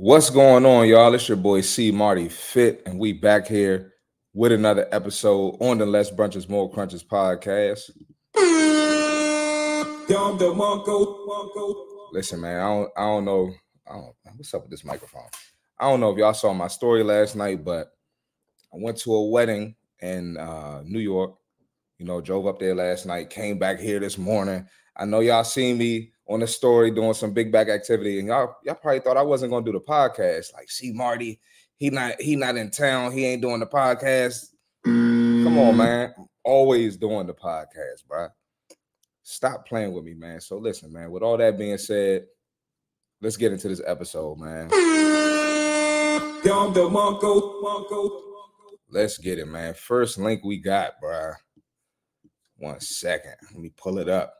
What's going on, y'all? It's your boy C Marty Fit, and we back here with another episode on the Less Brunches More Crunches podcast. Listen, man, I don't, I don't know, I don't, what's up with this microphone? I don't know if y'all saw my story last night, but I went to a wedding in uh, New York. You know, drove up there last night, came back here this morning. I know y'all seen me on the story doing some big back activity, and y'all y'all probably thought I wasn't gonna do the podcast. Like, see, Marty, he not he not in town, he ain't doing the podcast. Come on, mm. man. I'm always doing the podcast, bro. Stop playing with me, man. So listen, man. With all that being said, let's get into this episode, man. Let's get it, man. First link we got, bro. One second. Let me pull it up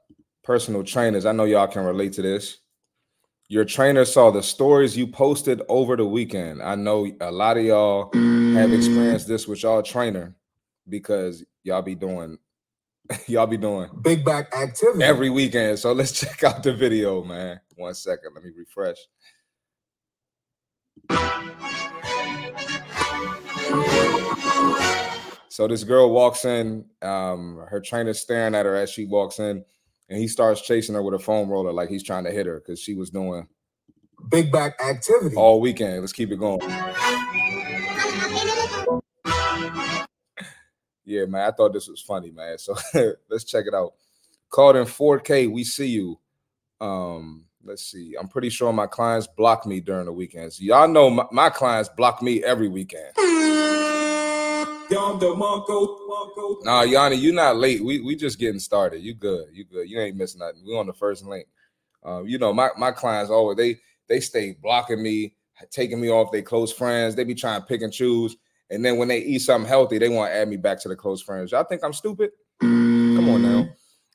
personal trainers, I know y'all can relate to this. Your trainer saw the stories you posted over the weekend. I know a lot of y'all have experienced this with y'all trainer because y'all be doing y'all be doing big back activity every weekend. So let's check out the video, man. One second, let me refresh. So this girl walks in, um, her trainer staring at her as she walks in and he starts chasing her with a foam roller like he's trying to hit her because she was doing big back activity all weekend. Let's keep it going. yeah, man, I thought this was funny, man. So let's check it out. Called in 4K, we see you. Um, let's see. I'm pretty sure my clients block me during the weekends. Y'all know my, my clients block me every weekend. Nah, Yanni, you not late. We we just getting started. You good. You good. You ain't missing nothing. We on the first link. Um, you know, my my clients always they they stay blocking me, taking me off their close friends. They be trying to pick and choose. And then when they eat something healthy, they want to add me back to the close friends. Y'all think I'm stupid? Come on now.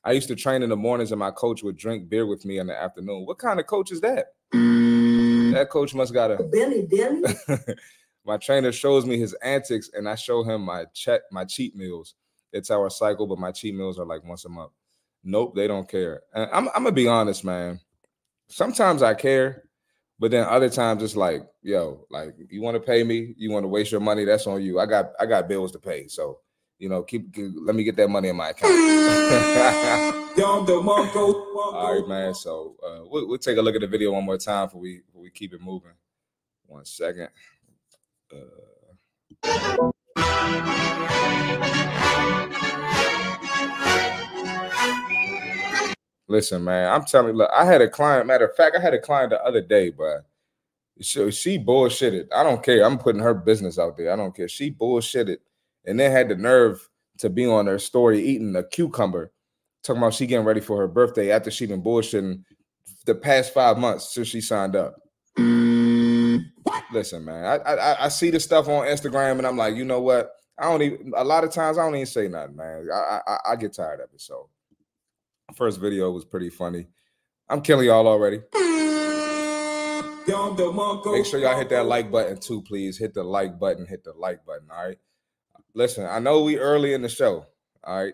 I used to train in the mornings and my coach would drink beer with me in the afternoon. What kind of coach is that? That coach must got a Billy Billy. my trainer shows me his antics and I show him my check my cheat meals. It's our cycle, but my cheat meals are like once a month. Nope, they don't care. And I'm, I'm gonna be honest, man. Sometimes I care, but then other times it's like, yo, like you want to pay me, you want to waste your money, that's on you. I got I got bills to pay, so you know, keep, keep let me get that money in my account. All right, man. So uh, we'll, we'll take a look at the video one more time before we before we keep it moving. One second. Uh... Listen, man, I'm telling you, look, I had a client. Matter of fact, I had a client the other day, but she, she bullshitted. I don't care. I'm putting her business out there. I don't care. She bullshitted, and then had the nerve to be on her story eating a cucumber, talking about she getting ready for her birthday after she'd been bullshitting the past five months since she signed up. Listen, man, I, I I see the stuff on Instagram, and I'm like, you know what? I don't even. A lot of times, I don't even say nothing, man. I I, I get tired of it. So, first video was pretty funny. I'm killing y'all already. Make sure y'all hit that like button too, please. Hit the like button. Hit the like button. All right. Listen, I know we early in the show. All right.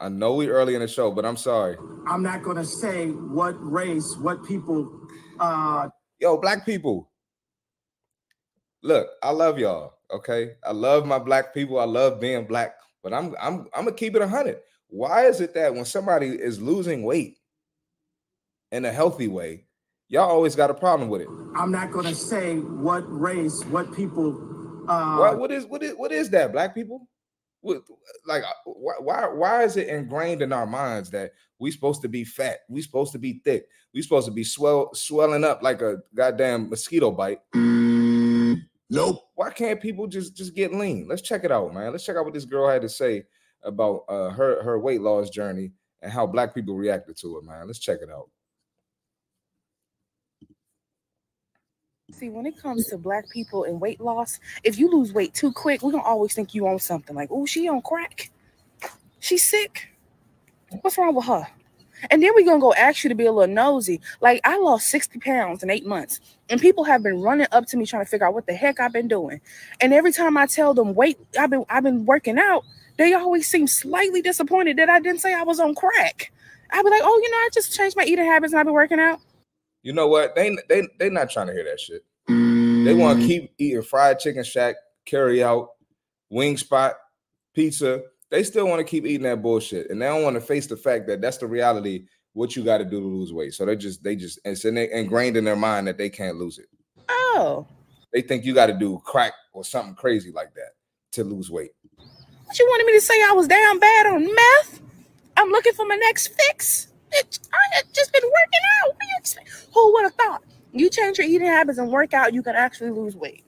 I know we early in the show, but I'm sorry. I'm not gonna say what race, what people. uh Yo, black people. Look, I love y'all. Okay, I love my black people. I love being black, but I'm I'm I'm gonna keep it hundred. Why is it that when somebody is losing weight in a healthy way, y'all always got a problem with it? I'm not gonna say what race, what people. uh What what is what is what is that? Black people? What, like uh, why, why why is it ingrained in our minds that we supposed to be fat, we supposed to be thick, we supposed to be swell swelling up like a goddamn mosquito bite? Nope. Why can't people just just get lean? Let's check it out, man. Let's check out what this girl had to say about uh, her her weight loss journey and how black people reacted to it, man. Let's check it out. See, when it comes to black people and weight loss, if you lose weight too quick, we're gonna always think you on something. Like, oh, she on crack. She's sick. What's wrong with her? And then we're gonna go ask you to be a little nosy. Like, I lost 60 pounds in eight months, and people have been running up to me trying to figure out what the heck I've been doing. And every time I tell them, wait, I've been I've been working out, they always seem slightly disappointed that I didn't say I was on crack. I'd be like, oh, you know, I just changed my eating habits and I've been working out. You know what? They they they not trying to hear that shit. They want to keep eating fried chicken shack, carry out, wing spot, pizza. They still want to keep eating that bullshit, and they don't want to face the fact that that's the reality. What you got to do to lose weight. So they just they just it's ingrained in their mind that they can't lose it. Oh. They think you got to do crack or something crazy like that to lose weight. What you wanted me to say? I was down bad on meth. I'm looking for my next fix. Bitch, I had just been working out. Who would have thought? You change your eating habits and work out, you can actually lose weight.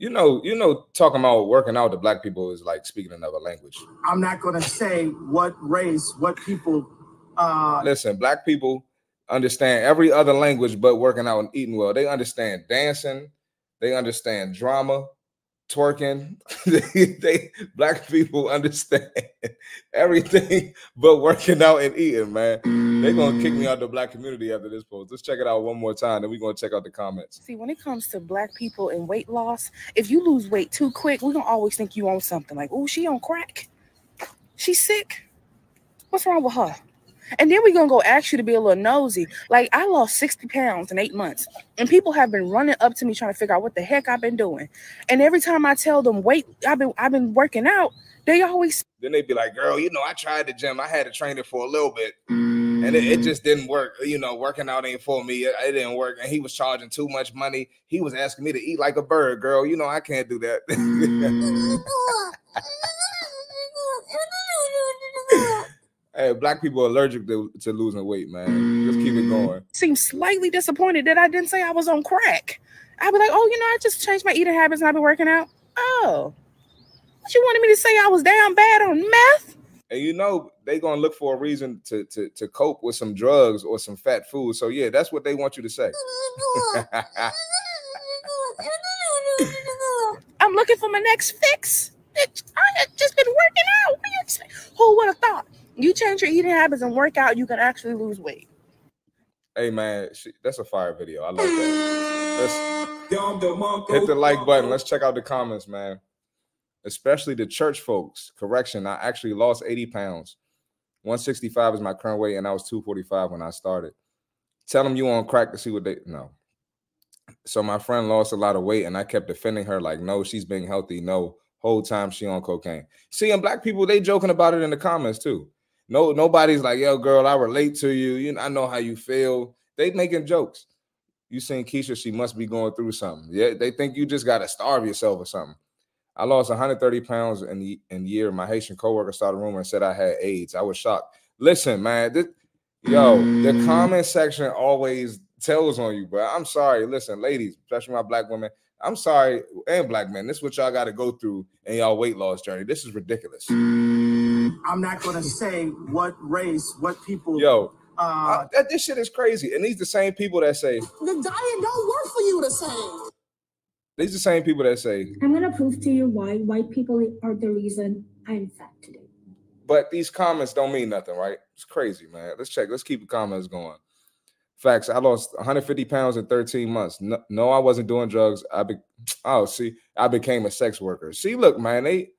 You know, you know, talking about working out to black people is like speaking another language. I'm not going to say what race, what people. Uh... Listen, black people understand every other language but working out and eating well. They understand dancing, they understand drama, twerking. they, black people understand everything but working out and eating, man. They're gonna kick me out the black community after this post. Let's check it out one more time, then we're gonna check out the comments. See, when it comes to black people and weight loss, if you lose weight too quick, we're gonna always think you on something like, oh, she on crack. She's sick. What's wrong with her? And then we're gonna go ask you to be a little nosy. Like I lost 60 pounds in eight months, and people have been running up to me trying to figure out what the heck I've been doing. And every time I tell them, wait, I've been I've been working out, they always then they'd be like, girl, you know, I tried the gym, I had to train it for a little bit. And it, it, just didn't work. You know, working out ain't for me. It, it, didn't work. And he was charging too much money. He was asking me to eat like a bird, girl. You know, I can't do that. Hey, black people allergic to, to losing weight, man. Just keep it mm. going. Seem slightly disappointed that I didn't say I was on crack. I'd be like, oh, you know, I just changed my eating habits and I've been working out. Oh, what you wanted me to say I was down bad on meth? And you know they're gonna look for a reason to to to cope with some drugs or some fat food. So yeah, that's what they want you to say. I'm looking for my next fix. I had just been working out. Who would have thought? You change your eating habits and work out, you can actually lose weight. Hey man, that's a fire video. I love that. Let's hit the like button. Let's check out the comments, man. Especially the church folks. Correction, I actually lost 80 pounds. 165 is my current weight, and I was 245 when I started. Tell them you on crack to see what they no. So my friend lost a lot of weight, and I kept defending her like, no, she's being healthy. No, whole time she on cocaine. See, and black people they joking about it in the comments too. No, nobody's like, yo, girl, I relate to you. You know, I know how you feel. They making jokes. You seen Keisha, she must be going through something. Yeah, they think you just gotta starve yourself or something. I lost 130 pounds in the in year. My Haitian coworker started a rumor and said I had AIDS. I was shocked. Listen, man, this, yo, the mm. comment section always tells on you, bro. I'm sorry. Listen, ladies, especially my black women, I'm sorry, and black men. This is what y'all got to go through in y'all weight loss journey. This is ridiculous. I'm not going to say what race, what people. Yo, uh, I, that, this shit is crazy. And these the same people that say the diet don't work for you to say. These the same people that say I'm going to prove to you why white people are the reason I'm fat today. But these comments don't mean nothing, right? It's crazy, man. Let's check. Let's keep the comments going. Facts. I lost 150 pounds in 13 months. No, no, I wasn't doing drugs. I be oh see, I became a sex worker. See, look, man, they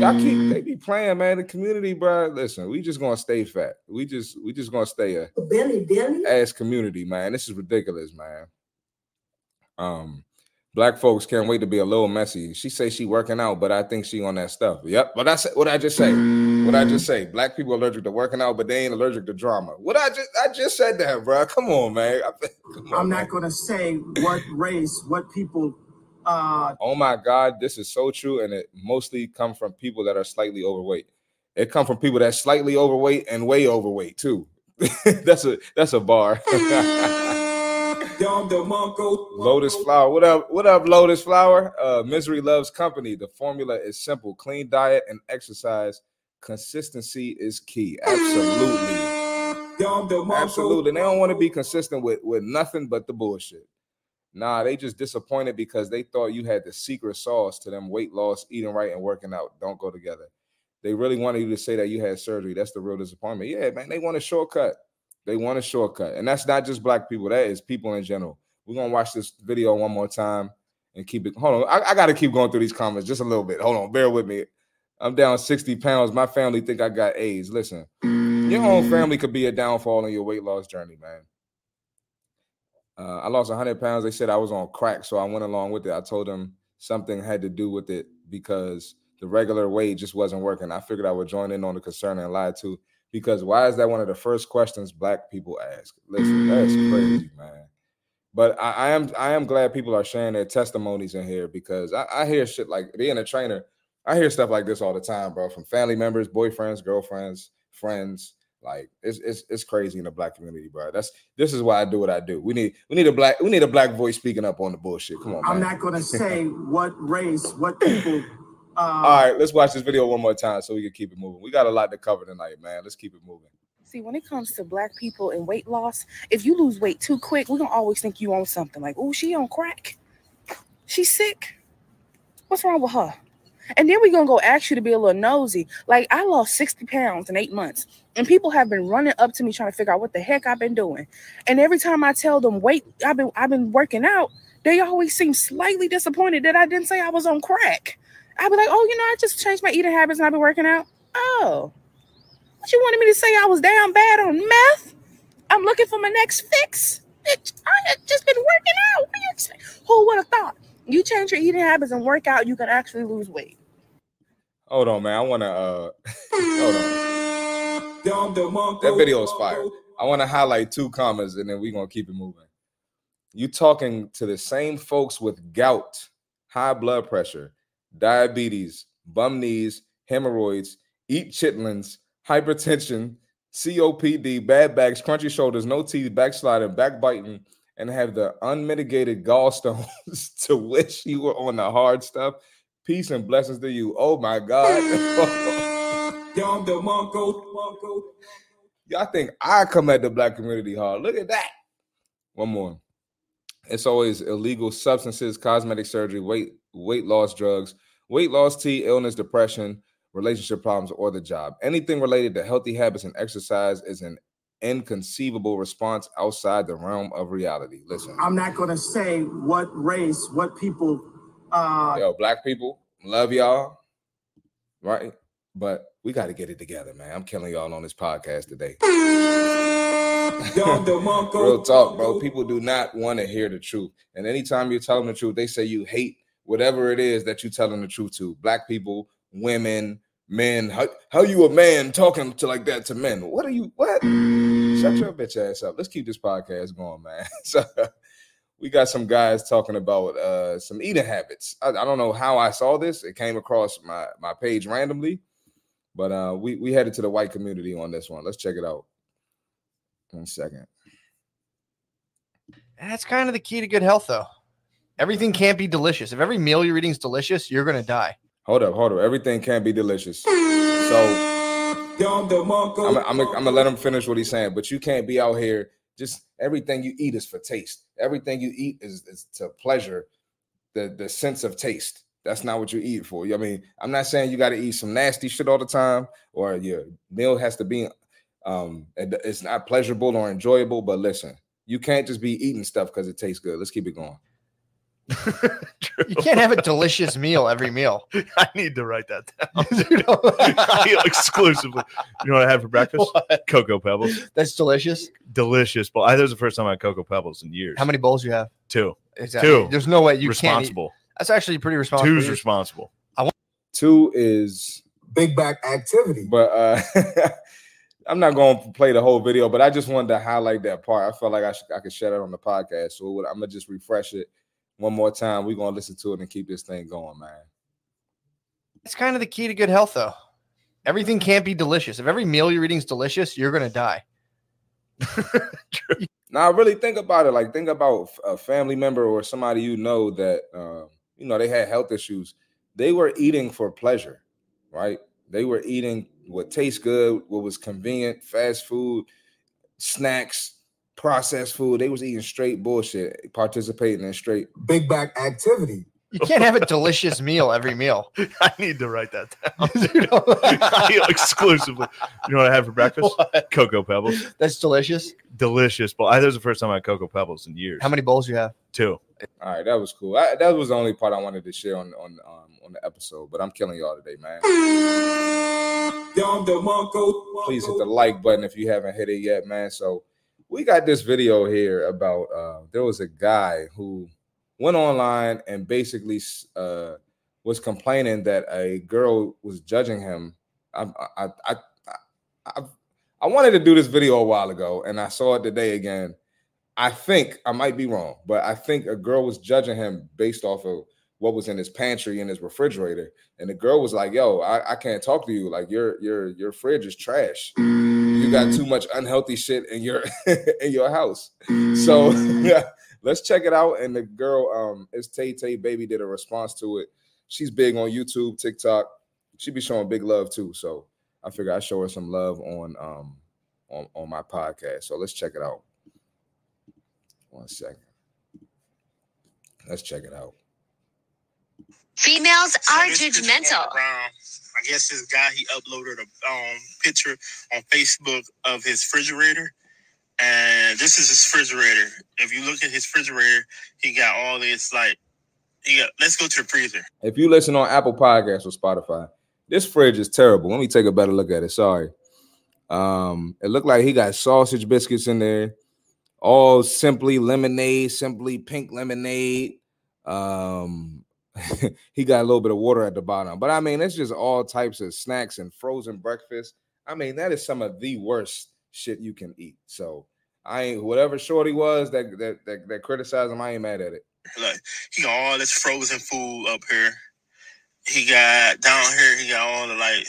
y'all keep they be playing, man. The community, bro. Listen, we just gonna stay fat. We just we just gonna stay a Billy Billy ass community, man. This is ridiculous, man. Um, Black folks can't wait to be a little messy. She say she working out, but I think she on that stuff. Yep. But I said, what I just say, what I just say. Black people allergic to working out, but they ain't allergic to drama. What I just I just said that, bro. Come on, man. Come on, I'm not man. gonna say what race, what people. Uh... Oh my God, this is so true, and it mostly come from people that are slightly overweight. It come from people that's slightly overweight and way overweight too. that's a that's a bar. Lotus Flower. What up? What up, Lotus Flower? Uh, Misery loves company. The formula is simple: clean diet and exercise. Consistency is key. Absolutely. Absolutely. They don't want to be consistent with, with nothing but the bullshit. Nah, they just disappointed because they thought you had the secret sauce to them weight loss, eating right, and working out. Don't go together. They really wanted you to say that you had surgery. That's the real disappointment. Yeah, man, they want a shortcut. They want a shortcut. And that's not just black people, that is people in general. We're gonna watch this video one more time and keep it. Hold on. I, I gotta keep going through these comments just a little bit. Hold on, bear with me. I'm down 60 pounds. My family think I got AIDS. Listen, your own mm. family could be a downfall in your weight loss journey, man. Uh, I lost 100 pounds. They said I was on crack, so I went along with it. I told them something had to do with it because the regular way just wasn't working. I figured I would join in on the concern and lie too. Because why is that one of the first questions black people ask? Listen, that's crazy, man. But I, I am I am glad people are sharing their testimonies in here because I, I hear shit like being a trainer. I hear stuff like this all the time, bro, from family members, boyfriends, girlfriends, friends. Like it's it's it's crazy in the black community, bro. That's this is why I do what I do. We need we need a black we need a black voice speaking up on the bullshit. Come on, I'm man. not gonna say what race, what people. Uh, All right, let's watch this video one more time so we can keep it moving. We got a lot to cover tonight, man. Let's keep it moving. See, when it comes to black people and weight loss, if you lose weight too quick, we're gonna always think you on something like, oh, she on crack. She's sick. What's wrong with her? And then we're gonna go ask you to be a little nosy. Like I lost 60 pounds in eight months, and people have been running up to me trying to figure out what the heck I've been doing. And every time I tell them, wait, I've been I've been working out, they always seem slightly disappointed that I didn't say I was on crack. I'd be like, oh, you know, I just changed my eating habits and I've been working out. Oh, what you wanted me to say I was down bad on meth? I'm looking for my next fix. Bitch, I had just been working out. What? Who would have thought? You change your eating habits and work out, you can actually lose weight. Hold on, man. I want to. uh Hold on. That video is fire. I want to highlight two commas, and then we're gonna keep it moving. You talking to the same folks with gout, high blood pressure, diabetes, bum knees, hemorrhoids, eat chitlins, hypertension, COPD, bad backs, crunchy shoulders, no teeth, backsliding, backbiting, and have the unmitigated gallstones to wish you were on the hard stuff. Peace and blessings to you. Oh my God. Y'all think I come at the black community hard. Look at that. One more. It's always illegal substances, cosmetic surgery, weight weight loss drugs, weight loss tea, illness, depression, relationship problems, or the job. Anything related to healthy habits and exercise is an inconceivable response outside the realm of reality. Listen, I'm not gonna say what race, what people. Uh, yo, black people, love y'all, right? But we got to get it together, man. I'm killing y'all on this podcast today. Real talk, bro. People do not want to hear the truth. And anytime you're telling the truth, they say you hate whatever it is that you're telling the truth to. Black people, women, men. How, how you a man talking to like that to men? What are you? What? Shut your bitch ass up. Let's keep this podcast going, man. So we got some guys talking about uh some eating habits. I, I don't know how I saw this. It came across my my page randomly, but uh we we headed to the white community on this one. Let's check it out. One second. That's kind of the key to good health, though. Everything can't be delicious. If every meal you're eating is delicious, you're gonna die. Hold up, hold up. Everything can't be delicious. So I'm gonna I'm I'm let him finish what he's saying, but you can't be out here just everything you eat is for taste. Everything you eat is, is to pleasure the the sense of taste. That's not what you eat for. I mean, I'm not saying you got to eat some nasty shit all the time, or your meal has to be um it's not pleasurable or enjoyable. But listen, you can't just be eating stuff because it tastes good. Let's keep it going. You can't have a delicious meal every meal. I need to write that down. You know? Exclusively. You know what I had for breakfast? What? Cocoa Pebbles. That's delicious. Delicious. But I, that was the first time I had Cocoa Pebbles in years. How many bowls you have? Two. Exactly. Two. There's no way you can't. Eat. responsible. That's actually pretty responsible. Two's responsible. I want Two is big back activity. but uh I'm not going to play the whole video, but I just wanted to highlight that part. I felt like I should, I could share that on the podcast, so I'm gonna just refresh it one more time. We're gonna listen to it and keep this thing going, man. It's kind of the key to good health, though. Everything can't be delicious. If every meal you're eating is delicious, you're gonna die. Now, really think about it. Like, think about a family member or somebody you know that uh, you know they had health issues. They were eating for pleasure, right? They were eating what tastes good, what was convenient, fast food, snacks, processed food. They was eating straight bullshit, participating in straight. Big back activity. You can't have a delicious meal every meal. I need to write that down. You know? Exclusively. You know what I had for breakfast? What? Cocoa Pebbles. That's delicious. Delicious. But I, that was the first time I had Cocoa Pebbles in years. How many bowls you have? Two. All right, that was cool. I, that was the only part I wanted to share on on um, on the episode. But I'm killing y'all today, man. Please hit the like button if you haven't hit it yet, man. So we got this video here about uh there was a guy who went online and basically uh was complaining that a girl was judging him. I I I I, I, wanted to do this video a while ago and I saw it today again. I think I might be wrong, but I think a girl was judging him based off of what was in his pantry and his refrigerator. And the girl was like, "Yo, I, I can't talk to you. Like your your your fridge is trash. You got too much unhealthy shit in your in your house." So yeah, let's check it out. And the girl, um, it's Tay Tay Baby did a response to it. She's big on YouTube, TikTok. She be showing big love too. So I figure I show her some love on um on, on my podcast. So let's check it out. One second. Let's check it out. Females So are this picture going judgmental. I guess this guy he uploaded a um, picture on Facebook of his refrigerator, and this is his refrigerator. If you look at his refrigerator, he got all this like he got. Let's go to the freezer. If you listen on Apple Podcasts or Spotify, this fridge is terrible. Let me take a better look at it. Sorry. Um, it looked like he got sausage biscuits in there, all simply lemonade, simply pink lemonade. Um, he got a little bit of water at the bottom, but I mean, it's just all types of snacks and frozen breakfast. I mean, that is some of the worst shit you can eat. So I ain't whatever shorty was that that that, that criticized him, I ain't mad at it. Like he got all this frozen food up here. He got down here. He got all the like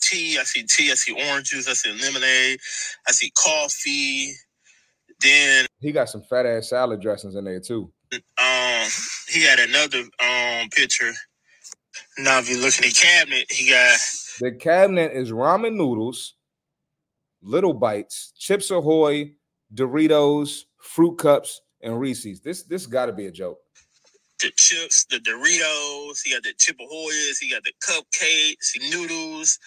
tea. I see tea. I see orange juice. I see lemonade. I see coffee. Then He got some fat ass salad dressings in there too. Um he had another um picture. Now if you look in the cabinet, he got The cabinet is ramen noodles, little bites, chips ahoy, Doritos, fruit cups, and Reese's. This this got to be a joke. the chips, the Doritos, he got the chip ahoyas, he got the cupcakes, the noodles,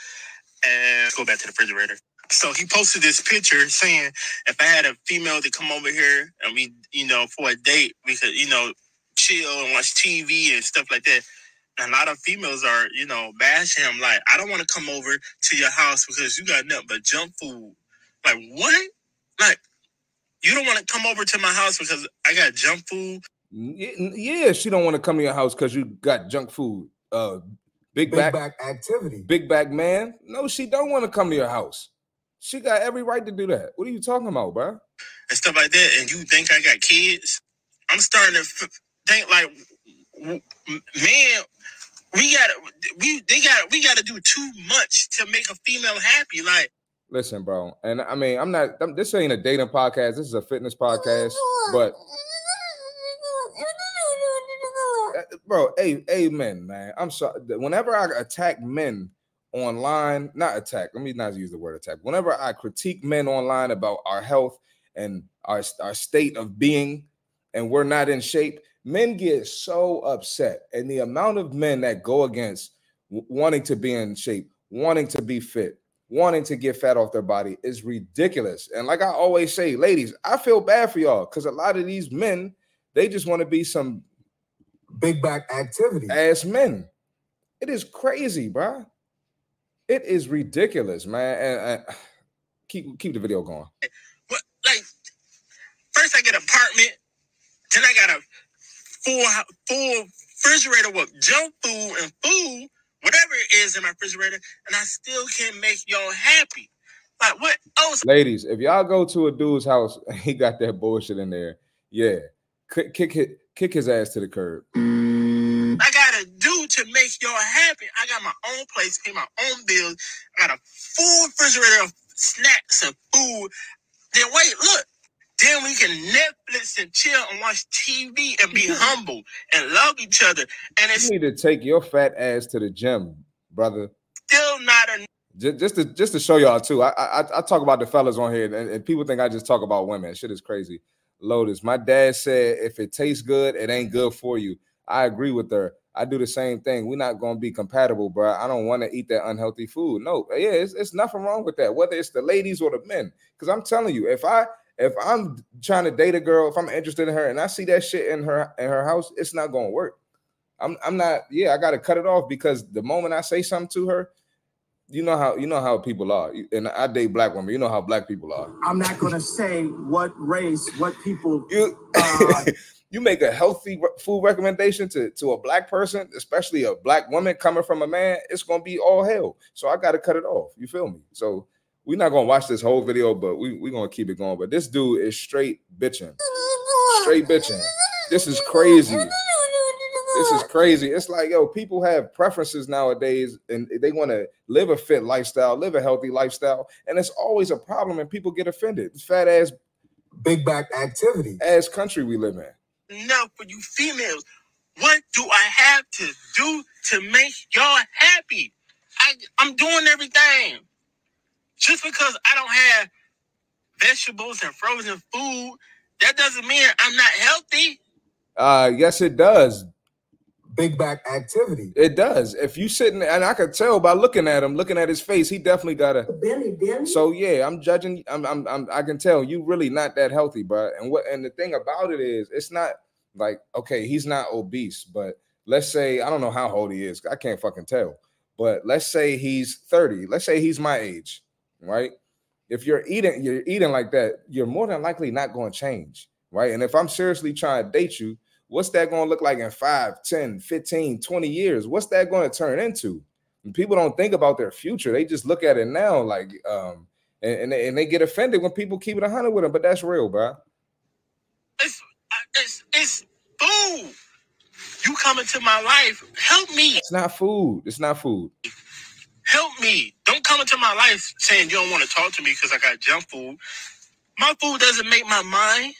and let's go back to the refrigerator. So he posted this picture saying, if I had a female to come over here and we, you know, for a date, we could, you know, chill and watch TV and stuff like that. And a lot of females are, you know, bashing him like, I don't want to come over to your house because you got nothing but junk food. Like, what? Like, you don't want to come over to my house because I got junk food. Yeah, she don't want to come to your house because you got junk food. Uh, big, Big back, back activity. big back man. No, she don't want to come to your house. She got every right to do that. What are you talking about, bro? and stuff like that, and you think I got kids, I'm starting to think like, man, we got to we they got we got to do too much to make a female happy. Like, Listen, bro, and I mean, I'm not. I'm, this ain't a dating podcast. This is a fitness podcast. But Uh, bro, hey, amen, man. I'm sorry. Whenever I attack men online, not attack, let me not use the word attack. Whenever I critique men online about our health and our, our state of being, and we're not in shape, men get so upset. And the amount of men that go against wanting to be in shape, wanting to be fit, wanting to get fat off their body is ridiculous. And like I always say, ladies, I feel bad for y'all because a lot of these men, they just want to be some Big back activity. ass men. It is crazy, bro. It is ridiculous, man. And uh, keep keep the video going. what? Like, first I get an apartment, then I got a full full refrigerator with junk food and food, whatever it is in my refrigerator, and I still can't make y'all happy. Like, what else? Ladies, if y'all go to a dude's house he got that bullshit in there, yeah, kick kick kick his ass to the curb. I gotta make y'all happy. I got my own place, pay my own bills. I got a full refrigerator of snacks and food. Then wait, look. Then we can Netflix and chill and watch TV and be humble and love each other. And it's You need to take your fat ass to the gym, brother. still not a Just, just to just to show y'all too. I, I I talk about the fellas on here, and, and people think I just talk about women. Shit is crazy. Lotus. My dad said if it tastes good, it ain't good for you. I agree with her. I do the same thing. We're not gonna be compatible, bro. I don't want to eat that unhealthy food. No, yeah, it's, it's nothing wrong with that, whether it's the ladies or the men. Because I'm telling you, if I if I'm trying to date a girl, if I'm interested in her and I see that shit in her in her house, it's not gonna work. I'm I'm not, yeah, I gotta cut it off because the moment I say something to her, you know how you know how people are, and I date black women. You know how black people are. I'm not going to say what race, what people. You Uh, you make a healthy food recommendation to to a black person, especially a black woman coming from a man, it's gonna be all hell. So I got to cut it off. You feel me? So we're not gonna watch this whole video, but we we gonna keep it going. But this dude is straight bitching, straight bitching. This is crazy. This is crazy. It's like, yo, people have preferences nowadays and they want to live a fit lifestyle, live a healthy lifestyle. And it's always a problem and people get offended. Fat ass, Big back activity. ass country we live in. Now, for you females, what do I have to do to make y'all happy? I, I'm doing everything. Just because I don't have vegetables and frozen food, that doesn't mean I'm not healthy. Uh, yes, it does. Big back activity. It does. If you sitting and I could tell by looking at him, looking at his face, he definitely got a Billy, Billy. So yeah, I'm judging. I'm, I'm, I'm, I can tell you really not that healthy, bro. And what? And the thing about it is, it's not like okay, he's not obese, but let's say I don't know how old he is. I can't fucking tell. But let's say he's 30. Let's say he's my age, right? If you're eating, you're eating like that, you're more than likely not going to change, right? And if I'm seriously trying to date you, what's that going to look like in 5, 10, 15, 20 years? What's that going to turn into? And people don't think about their future. They just look at it now, like, um, and, and, they, and they get offended when people keep it 100 with them. But that's real, bro. It's, it's, it's food. You come into my life, help me, It's not food. It's not food. help me. Don't come into my life saying you don't want to talk to me because I got junk food. My food doesn't make my mind.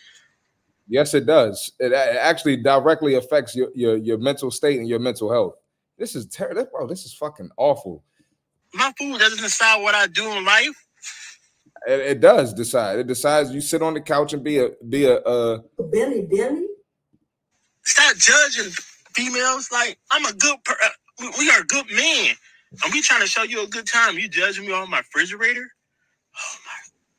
Yes, it does. It, it actually directly affects your, your your mental state and your mental health. This is terrible, bro. This is fucking awful. My food doesn't decide what I do in life. It, it does decide. It decides you sit on the couch and be a be a uh Billy, Billy. Stop judging females. Like I'm a good. Per- uh, we- we are good men, and we trying to show you a good time. You judging me on my refrigerator?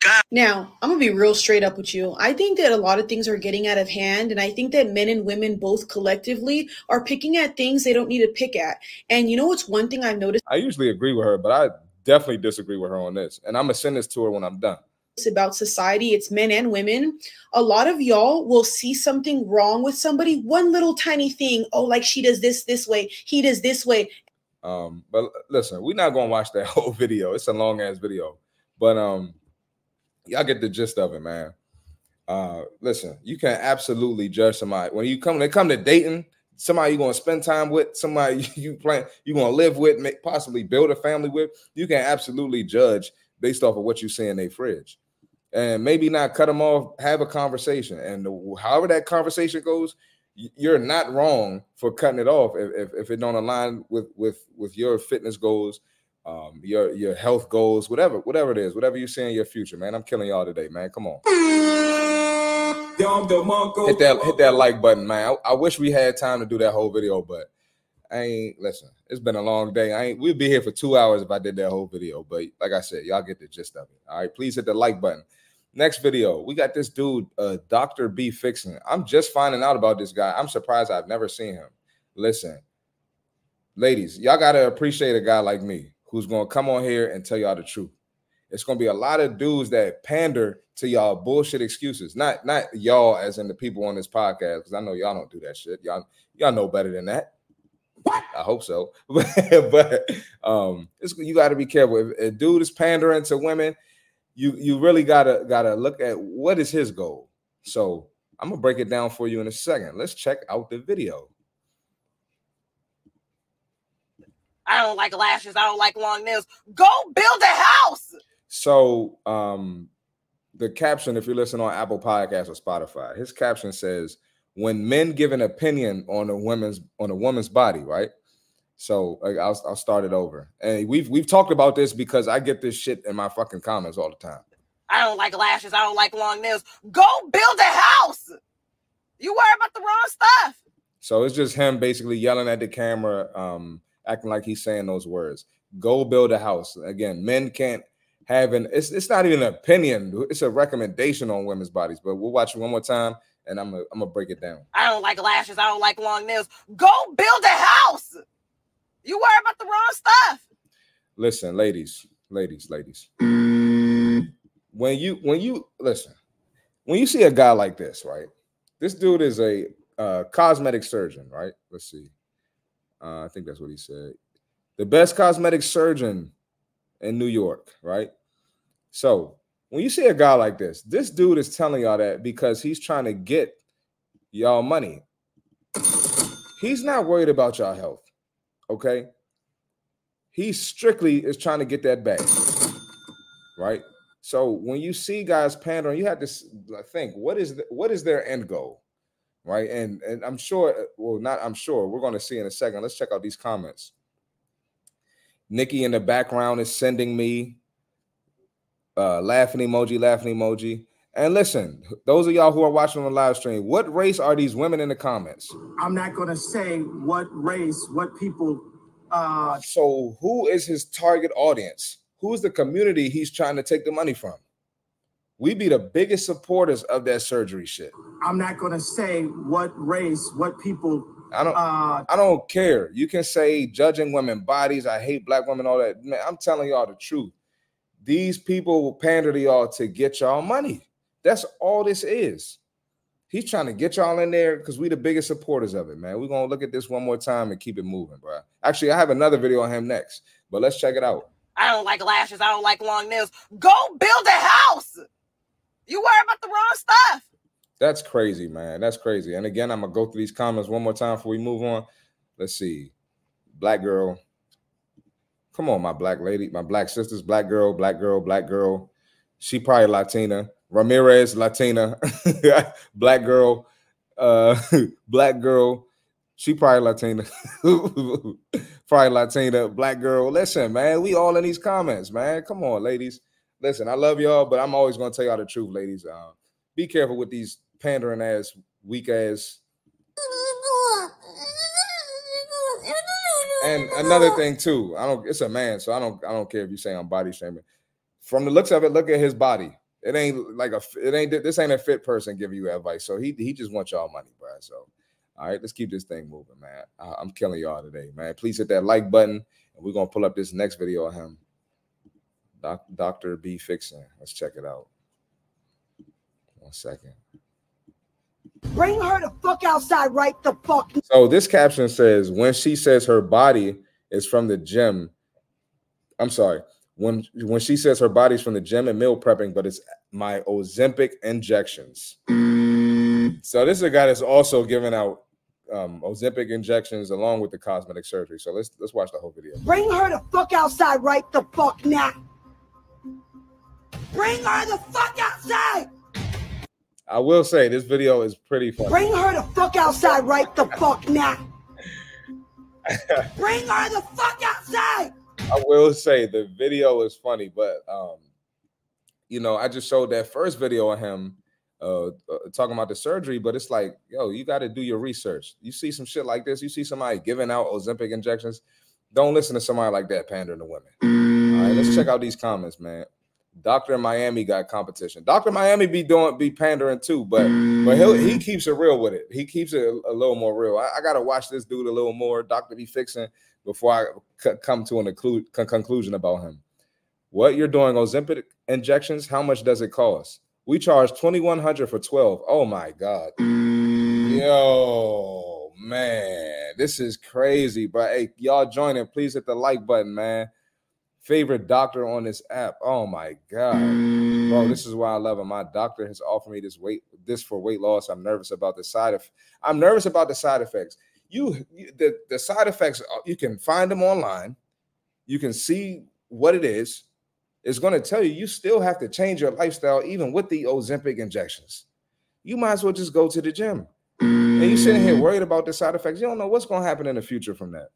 God! Now, I'm gonna be real straight up with you. I think that a lot of things are getting out of hand, and I think that men and women both collectively are picking at things they don't need to pick at. And you know what's one thing I've noticed I usually agree with her, but I definitely disagree with her on this. And I'm gonna send this to her when I'm done. it's about society, it's men and women. A lot of y'all will see something wrong with somebody, one little tiny thing. Oh, like she does this this way, he does this way. Um, but listen, we're not gonna watch that whole video. It's a long ass video, but um, y'all get the gist of it, man. Uh, listen, you can absolutely judge somebody when you come. They come to dating somebody you're gonna spend time with, somebody you plan you're gonna live with, make, possibly build a family with. You can absolutely judge based off of what you see in their fridge, and maybe not cut them off. Have a conversation, and however that conversation goes, you're not wrong for cutting it off if, if, if it don't align with with with your fitness goals um your your health goals whatever whatever it is whatever you see in your future man i'm killing y'all today man come on hit that hit that like button man I, I wish we had time to do that whole video but i ain't listen it's been a long day i ain't we'd be here for two hours if i did that whole video but like i said y'all get the gist of it all right please hit the like button Next video, we got this dude, uh, Dr. B Fixing. I'm just finding out about this guy. I'm surprised I've never seen him. Listen, ladies, y'all gotta appreciate a guy like me who's gonna come on here and tell y'all the truth. It's gonna be a lot of dudes that pander to y'all bullshit excuses. Not not y'all as in the people on this podcast, because I know y'all don't do that shit. Y'all y'all know better than that. I hope so. but um, it's, you got to be careful. If a dude is pandering to women, you you really gotta gotta look at what is his goal. So I'm gonna break it down for you in a second. Let's check out the video. I don't like lashes. I don't like long nails. Go build a house. So um the caption, if you listen on Apple Podcasts or Spotify, his caption says, when men give an opinion on a woman's on a woman's body, right? So like, I'll I'll start it over. And we've we've talked about this because I get this shit in my fucking comments all the time. I don't like lashes. I don't like long nails. Go build a house. You worry about the wrong stuff. So it's just him basically yelling at the camera, um, acting like he's saying those words. Go build a house. Again, men can't have an it's it's not even an opinion, it's a recommendation on women's bodies. But we'll watch it one more time and I'm gonna I'm gonna break it down. I don't like lashes. I don't like long nails. Go build a house. You worry about the wrong stuff. Listen, ladies, ladies, ladies. When you when you listen, when you see a guy like this, right? This dude is a uh, cosmetic surgeon, right? Let's see. Uh, I think that's what he said. The best cosmetic surgeon in New York, right? So when you see a guy like this, this dude is telling y'all that because he's trying to get y'all money. He's not worried about y'all health, okay? He strictly is trying to get that back, right? So when you see guys pandering, you have to think what is the, what is their end goal, right? And and I'm sure, well, not I'm sure. We're going to see in a second. Let's check out these comments. Nikki in the background is sending me uh laughing emoji, laughing emoji. And listen, those of y'all who are watching on the live stream, what race are these women in the comments? I'm not going to say what race, what people. Uh, So who is his target audience? Who's the community he's trying to take the money from? We be the biggest supporters of that surgery shit. I'm not going to say what race, what people. I don't Uh, I don't care. You can say judging women bodies, I hate black women, all that. Man, I'm telling y'all the truth. These people will pander to y'all to get y'all money. That's all this is. He's trying to get y'all in there because we the biggest supporters of it, man. We're gonna look at this one more time and keep it moving, bro. Actually, I have another video on him next, but let's check it out. I don't like lashes. I don't like long nails. Go build a house. You worry about the wrong stuff. That's crazy, man. That's crazy. And again, I'm gonna go through these comments one more time before we move on. Let's see. Black girl. Come on, my black lady, my black sisters, black girl, black girl, black girl. She probably Latina. Ramirez, Latina. black girl, uh, black girl. She probably Latina. probably Latina, black girl. Listen, man, we all in these comments, man. Come on, ladies. Listen, I love y'all, but I'm always gonna tell y'all the truth, ladies. Uh, be careful with these pandering ass, weak ass. And another thing too, I don't. It's a man, so I don't. I don't care if you say I'm body shaming. From the looks of it, look at his body. It ain't like a. It ain't. This ain't a fit person giving you advice. So he he just wants y'all money, bro. So, all right, let's keep this thing moving, man. I, I'm killing y'all today, man. Please hit that like button, and we're gonna pull up this next video of him. Doc, Dr. B Fixing. Let's check it out. One second. Bring her the fuck outside right the fuck So this caption says when she says her body is from the gym. I'm sorry. When when she says her body's from the gym and meal prepping, but it's my Ozempic injections. So this is a guy that's also giving out um, Ozempic injections along with the cosmetic surgery. So let's let's watch the whole video. Bring her the fuck outside right the fuck now. Bring her the fuck outside. I will say this video is pretty funny. Bring her the fuck outside right the fuck now. Bring her the fuck outside. I will say the video is funny, but um, you know, I just showed that first video of him uh, uh talking about the surgery, but it's like, yo, you got to do your research. You see some shit like this, you see somebody giving out Ozempic injections. Don't listen to somebody like that pandering to women. All right, let's check out these comments, man. Doctor Miami got competition. Doctor Miami be doing be pandering too, but but he he keeps it real with it. He keeps it a, a little more real. I, I gotta watch this dude a little more. Doctor be fixing before I c- come to an occlu- con- conclusion about him. What you're doing Ozempic injections? How much does it cost? We charge twenty one hundred for twelve. Oh my god, mm. yo man, this is crazy, bro. Hey, y'all joining? Please hit the like button, man favorite doctor on this app. Oh my god, bro, this is why I love him. My doctor has offered me this weight this for weight loss. I'm nervous about the side of. I'm nervous about the side effects. You, the the side effects uh, you can find them online. You can see what it is. It's going to tell you you still have to change your lifestyle even with the Ozempic injections. You might as well just go to the gym. And you sitting here worried about the side effects. You don't know what's going to happen in the future from that.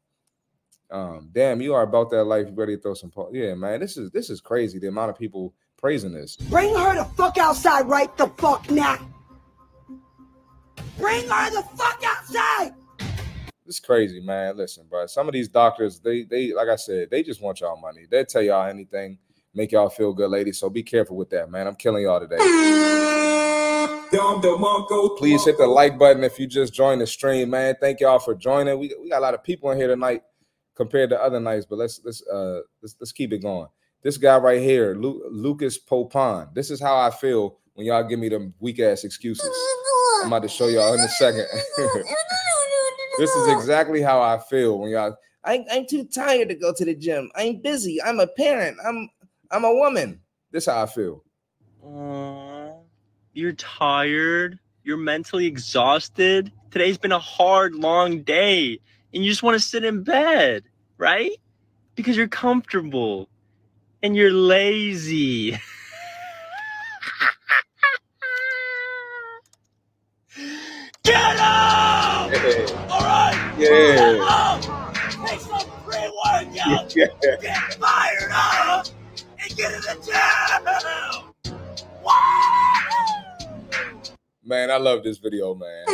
Um, damn, you are about that life. You ready to throw some? Po- yeah, man, this is this is crazy. The amount of people praising this. Bring her the fuck outside right the fuck now. Bring her the fuck outside. It's crazy, man. Listen, bro. Some of these doctors, they they like I said, they just want y'all money. They'll tell y'all anything, make y'all feel good, ladies. So be careful with that, man. I'm killing y'all today. Please hit the like button if you just joined the stream, man. Thank y'all for joining. We, we got a lot of people in here tonight. Compared to other nights, but let's let's uh let's let's keep it going. This guy right here, Lu- Lucas Popon. This is how I feel when y'all give me them weak ass excuses. I'm about to show y'all in a second. this is exactly how I feel when y'all. I, I'm too tired to go to the gym. I'm busy. I'm a parent. I'm I'm a woman. This how I feel. Aw, you're tired. You're mentally exhausted. Today's been a hard, long day, and you just want to sit in bed, right? Because you're comfortable and you're lazy. Get up! All right. Yeah. Get up! Take some pre-workout. Get fired up and get in the gym. Man, I love this video, man.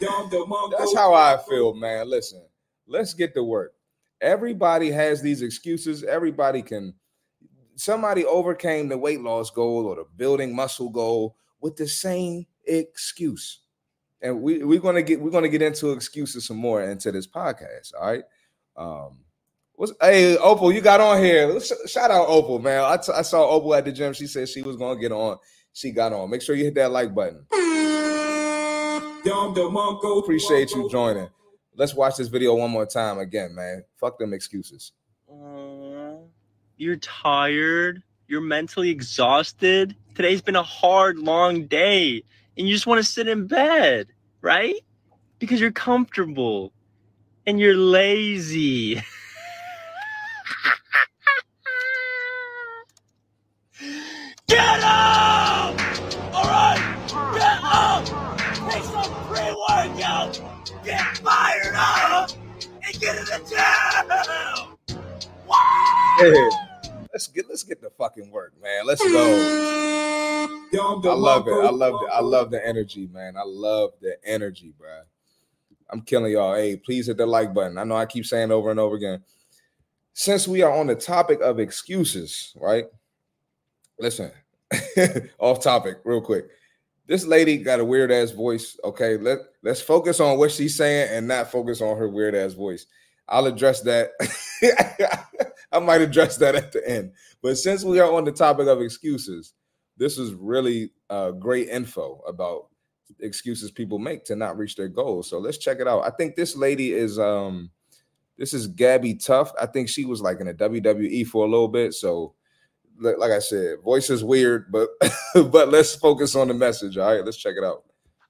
That's how I feel, man. Listen, let's get to work. Everybody has these excuses. Everybody can. Somebody overcame the weight loss goal or the building muscle goal with the same excuse. And we, we're gonna get we're gonna get into excuses some more into this podcast. All right. Um, what's hey Opal, you got on here. Shout out Opal, man. I, t- I saw Opal at the gym. She said she was gonna get on. She got on. Make sure you hit that like button. Appreciate you joining. Let's watch this video one more time again, man. Fuck them excuses. Aw, you're tired. You're mentally exhausted. Today's been a hard, long day, and you just want to sit in bed, right? Because you're comfortable and you're lazy. Get up! Get fired up and get in the gym. Hey, let's get let's get the fucking work, man. Let's go. I love it. I love it. I love the energy, man. I love the energy, bro. I'm killing y'all. Hey, please hit the like button. I know I keep saying over and over again. Since we are on the topic of excuses, right? Listen, off topic, real quick. This lady got a weird ass voice. Okay, let let's focus on what she's saying and not focus on her weird ass voice. I'll address that. I might address that at the end. But since we are on the topic of excuses, this is really uh, great info about excuses people make to not reach their goals. So let's check it out. I think this lady is um this is Gabbi Tuft. I think she was like in the WWE for a little bit. So like I said, voice is weird, but but let's focus on the message. All right, let's check it out.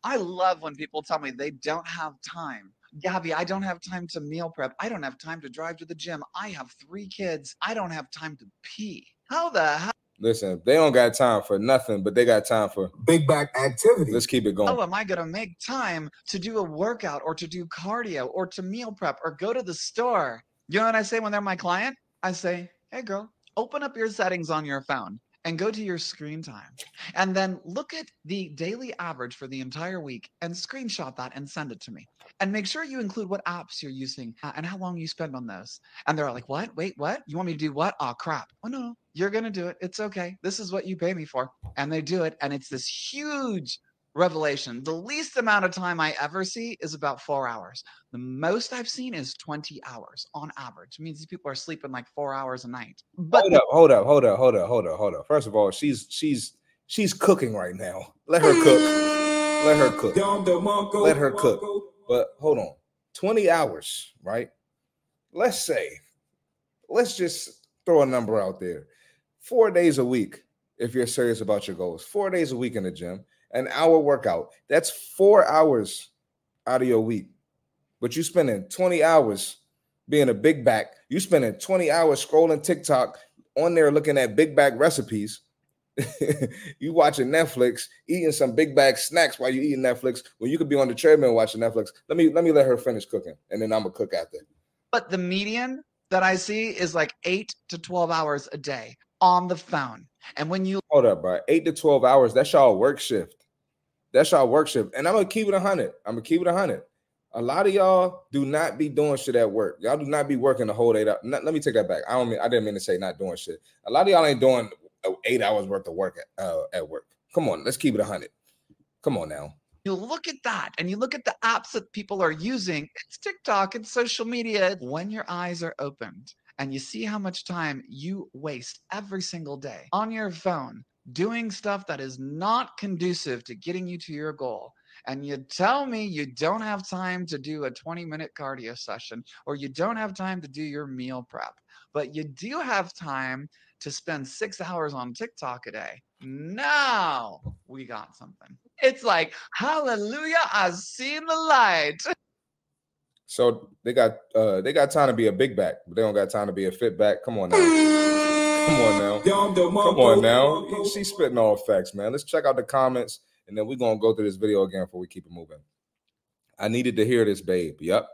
I love when people tell me they don't have time. Gabby, I don't have time to meal prep. I don't have time to drive to the gym. I have three kids. I don't have time to pee. How the hell? Listen, they don't got time for nothing, but they got time for big back activity. Let's keep it going. How am I going to make time to do a workout or to do cardio or to meal prep or go to the store? You know what I say when they're my client? I say, hey, girl, open up your settings on your phone and go to your screen time. And then look at the daily average for the entire week and screenshot that and send it to me. And make sure you include what apps you're using uh, and how long you spend on those. And they're like, what? Wait, what? You want me to do what? Oh, crap. Oh, no, you're to do it. It's okay. This is what you pay me for. And they do it. And it's this huge revelation. The least amount of time I ever see is about four hours. The most I've seen is 20 hours on average. It means these people are sleeping like four hours a night. But hold up, hold up, hold up, hold up, hold up, hold up. First of all, she's she's she's cooking right now. Let her cook. Let her cook. Let her cook. But hold on. 20 hours, right? Let's say, let's just throw a number out there. Four days a week, if you're serious about your goals, four days a week in the gym, an hour workout. That's four hours out of your week. But you spending 20 hours being a big back. You spending 20 hours scrolling TikTok on there looking at big back recipes. you watching Netflix, eating some big bag snacks while you eating Netflix when you could be on the treadmill watching Netflix. Let me let me let her finish cooking and then I'm gonna cook after. but the median that I see is like eight to 12 hours a day on the phone. And when you Hold up, bro. Eight to 12 hours. That's y'all work shift. That's y'all work shift. And I'm gonna keep it a hundred. I'm gonna keep it a hundred. A lot of y'all do not be doing shit at work. Y'all do not be working the whole hours. Let me take that back. I don't mean I didn't mean to say not doing shit. A lot of y'all ain't doing eight hours worth of work at, uh, at work. Come on, let's keep it a hundred. Come on now. You look at that and you look at the apps that people are using. It's TikTok, it's social media. When your eyes are opened and you see how much time you waste every single day on your phone doing stuff that is not conducive to getting you to your goal. And you tell me you don't have time to do a 20 minute cardio session or you don't have time to do your meal prep, but you do have time to spend six hours on TikTok a day. Now we got something. It's like, hallelujah, I've seen the light. So they got uh they got time to be a big back, but they don't got time to be a fit back. Come on now. Come on now. Come on now. She's spitting all facts, man. Let's check out the comments and then we're gonna go through this video again before we keep it moving. I needed to hear this, babe. Yep.